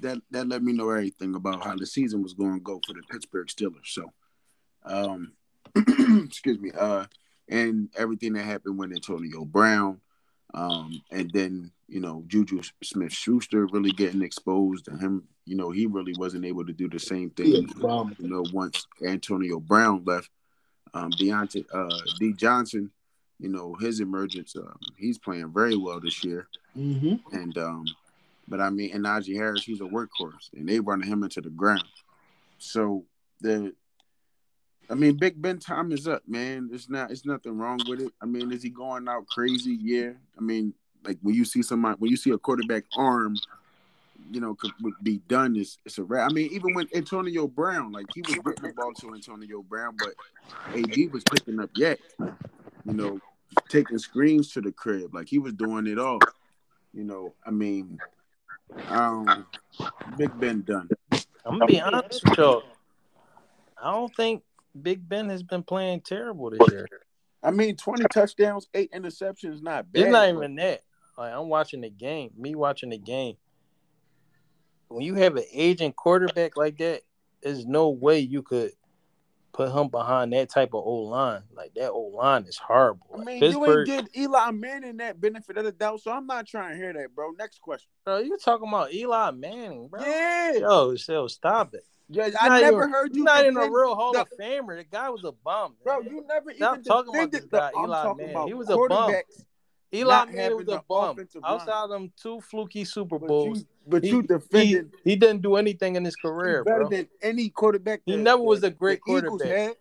That that let me know everything about how the season was going to go for the Pittsburgh Steelers. So, um, excuse me. Uh, and everything that happened with Antonio Brown, um, and then you know Juju Smith Schuster really getting exposed, and him, you know, he really wasn't able to do the same thing. Yeah, you know, once Antonio Brown left, um, Diontae uh, D Johnson you know, his emergence. Um, he's playing very well this year, mm-hmm. and um, but I mean, and Najee Harris, he's a workhorse, and they running him into the ground. So the, I mean, Big Ben time is up, man. It's not, it's nothing wrong with it. I mean, is he going out crazy? Yeah. I mean, like when you see somebody, when you see a quarterback arm, you know, could be done, it's, it's a wrap. I mean, even when Antonio Brown, like he was getting the ball to Antonio Brown, but AB was picking up yet, you know, taking screens to the crib, like he was doing it all. You know, I mean, um, Big Ben done. I'm gonna be honest with y'all. I don't think Big Ben has been playing terrible this year. I mean, 20 touchdowns, eight interceptions, not bad. It's not even that. Like I'm watching the game. Me watching the game. When you have an aging quarterback like that, there's no way you could put him behind that type of old line. Like that old line is horrible. I mean, Pittsburgh, you ain't give Eli Manning that benefit of the doubt, so I'm not trying to hear that, bro. Next question. Bro, you talking about Eli Manning, bro? Yeah. Yo, so stop it. Yeah, I never even, heard you. Not in a real Hall the, of Famer. The guy was a bum, bro. You never Stop even talking about this guy, the, Eli Manning. He was a bum. Eli Manning was a bum. Outside of them two fluky Super Bowls, but you, but he, you defended. He, he, didn't do anything in his career, better bro. than any quarterback. He never was a great quarterback.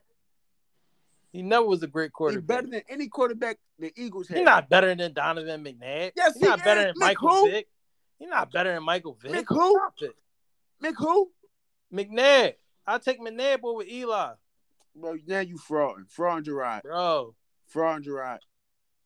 He never was a great quarterback. He's better than any quarterback the Eagles had. He's not better than Donovan McNabb. Yes, he's not is. better than Mick Michael who? Vick. He's not better than Michael Vick. Mick who? Mick who? McNabb. I take McNabb over Eli. Bro, now you fraud. Fraud Gerard. Bro. Fraud Gerard.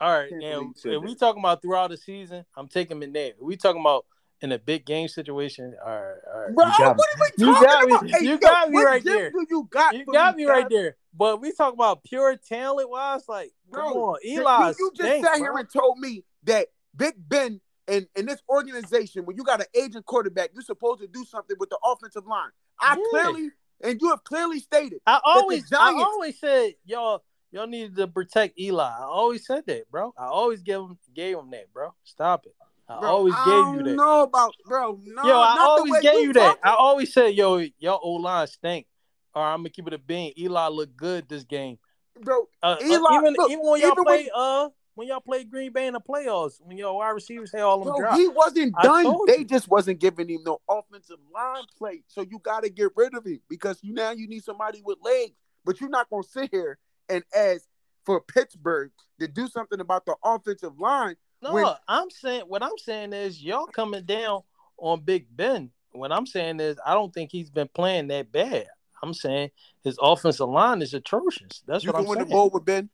All right, now if we talking about throughout the season, I'm taking McNabb. If we talking about in a big game situation, all right, all right. Bro, you got what me. are we You got about? me. Hey, you yo, got me what right there. do You got, You got me right there. But we talk about pure talent wise, like Bro, come on, Eli. You, you just stinks, sat here bro. and told me that Big Ben and in this organization, when you got an agent quarterback, you're supposed to do something with the offensive line. I Yeah. clearly, and you have clearly stated, I always, I Giants- always said y'all, y'all needed to protect Eli. I always said that, bro. I always give him, gave him that, bro. Stop it. I bro, always I gave you that. know about, bro. No, yo, I always way gave you that. I always said, yo, y'all O line stink. Or I'm gonna keep it a bean. Eli looked good this game. bro. Uh, uh, Eli- even look, even when y'all even play when- uh when y'all play Green Bay in the playoffs, when y'all wide receivers had all them Bro, drops. he wasn't done. They you. just wasn't giving him no offensive line play. So you got to get rid of him because you now you need somebody with legs. But you're not gonna sit here and ask for Pittsburgh to do something about the offensive line. No, when- I'm saying what I'm saying is y'all coming down on Big Ben. What I'm saying is I don't think he's been playing that bad. I'm saying his offensive line is atrocious. That's you what can I'm win saying. the ball with Ben.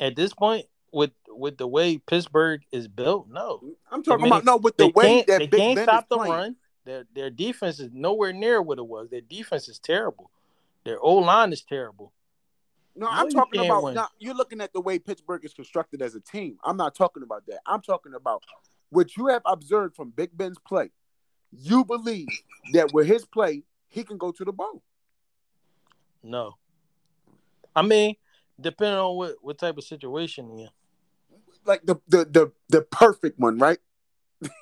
At this point, with with the way Pittsburgh is built, no. I'm talking mean, about no with the way that they Big can't Ben stop the playing. run. Their their defense is nowhere near what it was. Their defense is terrible. Their O line is terrible. No, No, I'm talking about win. you're looking at the way Pittsburgh is constructed as a team. I'm not talking about that. I'm talking about what you have observed from Big Ben's play. You believe that with his play, he can go to the bowl. No. I mean, depending on what, what type of situation you're in. Like the the the, the perfect one, right?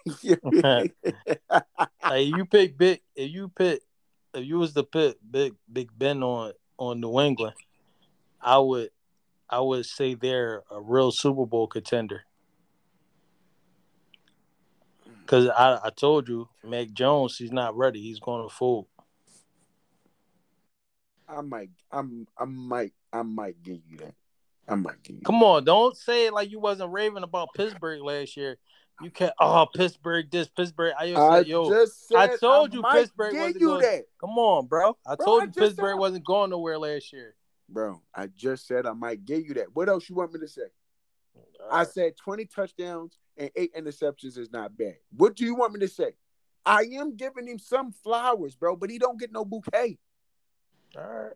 Like you pick big if you pick if you was to put big Big Ben on on New England, I would I would say they're a real Super Bowl contender. Cause I, I told you, Mac Jones, he's not ready. He's going to fold. I might, I'm, I might, I might give you that. I might give you. Come on, don't say it like you wasn't raving about Pittsburgh last year. You can't. Oh, Pittsburgh, this Pittsburgh. I, just I said, yo, just said I told you might Pittsburgh wasn't you going- that, come on, bro. I Bro, told I you Pittsburgh said- wasn't going nowhere last year. Bro. I just said I might give you that. What else you want me to say? I said 20 touchdowns and eight interceptions is not bad. What do you want me to say? I am giving him some flowers, bro, but he don't get no bouquet. All right.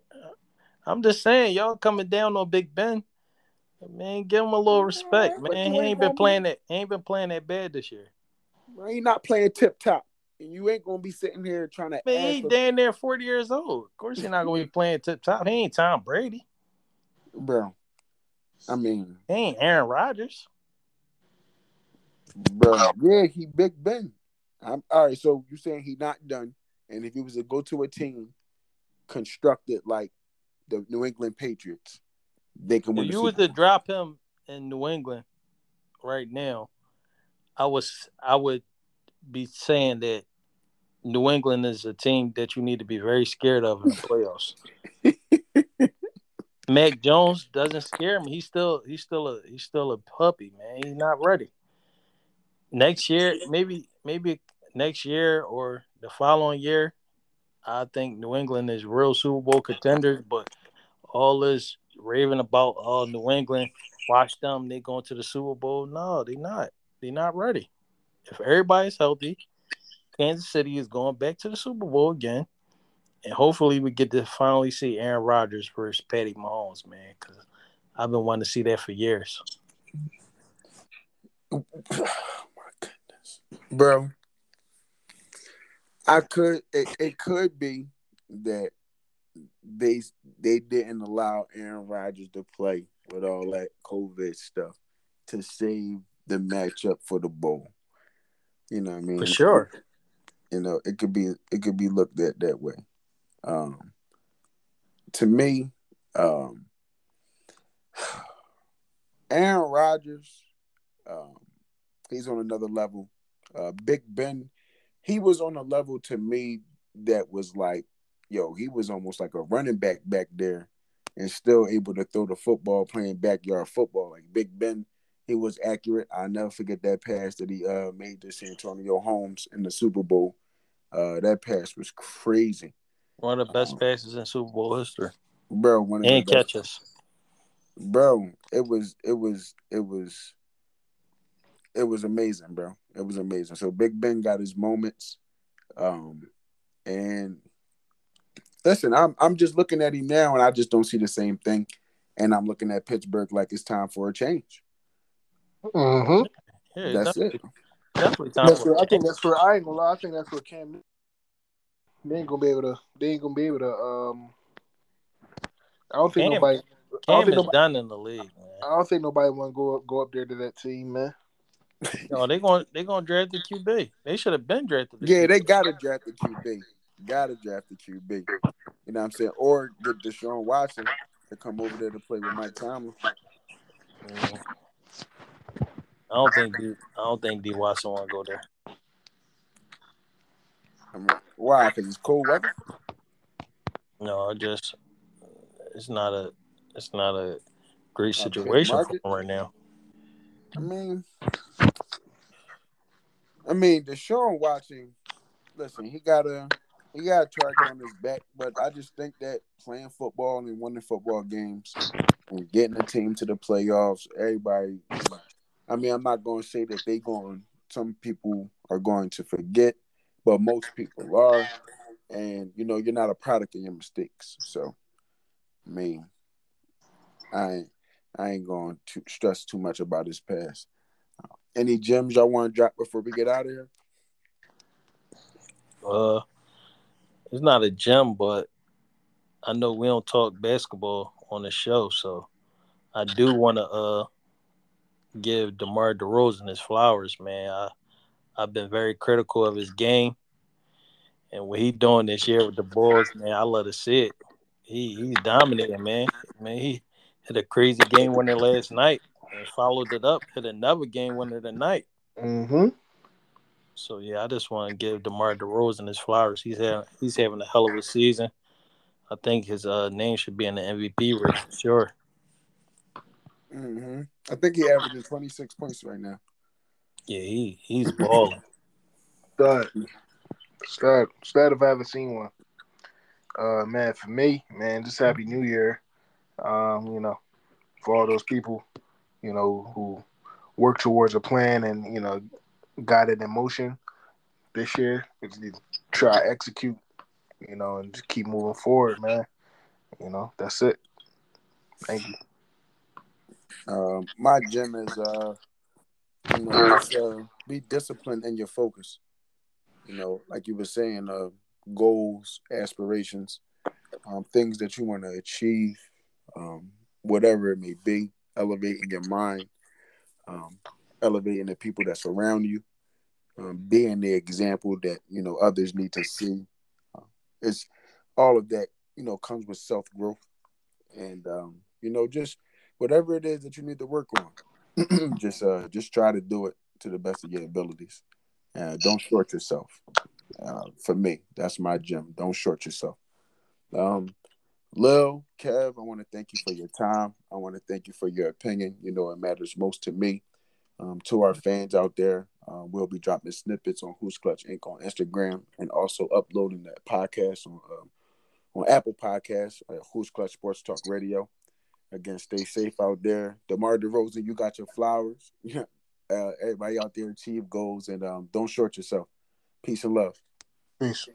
I'm just saying, y'all coming down on Big Ben. Man, give him a little respect, Alright, man. He ain't ain't been gonna playing that. He ain't been playing that bad this year. Bro, he not playing tip top, and you ain't gonna be sitting here trying to. Man, ask he damn near 40 years old. Of course, he's not gonna be playing tip top. He ain't Tom Brady. bro. I mean, He ain't Aaron Rodgers. bro, yeah, he Big Ben. I'm all right. So you saying he not done? And if he was to go to a team constructed like the New England Patriots, they can win. If you was Super to drop him in New England right now, I was I would be saying that New England is a team that you need to be very scared of in the playoffs. Mac Jones doesn't scare me. He's still he's still a he's still a puppy, man. He's not ready. Next year, maybe maybe next year or the following year, I think New England is real Super Bowl contenders. But all this raving about oh New England, watch them, they going to the Super Bowl. No, they not. They're not ready. If everybody's healthy, Kansas City is going back to the Super Bowl again and hopefully we get to finally see Aaron Rodgers versus Patty Mahomes, man, because I've been wanting to see that for years. Oh my goodness, bro! I could it, it could be that they they didn't allow Aaron Rodgers to play with all that COVID stuff to save the matchup for the bowl. You know what I mean? For sure. You know, it could be it could be looked at that way. Um, to me, um, Aaron Rodgers, um, he's on another level. Uh, Big Ben, he was on a level to me that was like, yo, he was almost like a running back back there and still able to throw the football, playing backyard football. Like Big Ben, he was accurate. I'll never forget that pass that he uh, made to Santonio Holmes in the Super Bowl. Uh, that pass was crazy. One of the best passes in Super Bowl history. Bro, one of and catches. Bro, it was it was it was it was amazing, bro. It was amazing. So Big Ben got his moments. Um and listen, I'm I'm just looking at him now and I just don't see the same thing. And I'm looking at Pittsburgh like it's time for a change. Mm-hmm. Yeah, that's it. Definitely time. That's for, I think that's for I ain't gonna lie, I think that's for Cam they ain't gonna be able to. They ain't gonna be able to. Um, I don't think Cam, nobody. Cam I don't think nobody, done in the league. Man. I don't think nobody want to go up go up there to that team, man. no, they going they gonna draft the QB. They should have been drafted. The yeah, QB. they gotta draft the QB. Gotta draft the QB. You know what I'm saying? Or get Deshaun Watson to come over there to play with Mike Tomlin. Mm. I don't think D, I don't think D Watson want to go there. Why? Because it's cold weather. No, I just it's not a it's not a great situation for him right now. I mean, I mean, Deshaun Watson. Listen, he got a he got a target on his back, but I just think that playing football and winning football games and getting a team to the playoffs, everybody. I mean, I'm not going to say that they going. Some people are going to forget but most people are. And you know, you're not a product of your mistakes. So, I mean, I I ain't going to stress too much about his past. Any gems y'all want to drop before we get out of here? Uh, it's not a gem, but I know we don't talk basketball on the show, so I do want to uh give DeMar DeRozan his flowers, man. I I've been very critical of his game, and what he doing this year with the Bulls, man, I love to see it. He he's dominating, man. Man, he hit a crazy game winner last night and followed it up, hit another game winner tonight. Mm-hmm. So yeah, I just want to give DeMar DeRozan his flowers. He's having he's having a hell of a season. I think his uh, name should be in the MVP race for sure. Mm-hmm. I think he averages twenty six points right now. Yeah, he he's balling. Stud, stud, stud. If I ever seen one, uh, man, for me, man, just happy New Year. Um, you know, for all those people, you know, who work towards a plan and you know got it in motion this year. Try execute, you know, and just keep moving forward, man. You know, that's it. Thank you. Um, my gym is uh you know, uh, be disciplined in your focus. You know, like you were saying, uh, goals, aspirations, um, things that you want to achieve, um, whatever it may be. Elevating your mind, um, elevating the people that surround you, um, being the example that you know others need to see. Uh, it's all of that. You know, comes with self growth, and um, you know, just whatever it is that you need to work on, just uh just try to do it to the best of your abilities. Uh, don't short yourself. Uh, for me, that's my gym. Don't short yourself. Um, Lil, Kev, I want to thank you for your time. I want to thank you for your opinion. You know, it matters most to me. Um, to our fans out there, uh, we'll be dropping snippets on Who's Clutch Inc. on Instagram and also uploading that podcast on um, on Apple Podcasts, uh, Who's Clutch Sports Talk Radio. Again, stay safe out there. DeMar DeRozan, you got your flowers. uh, everybody out there achieve goals and um, don't short yourself. Peace and love. Peace.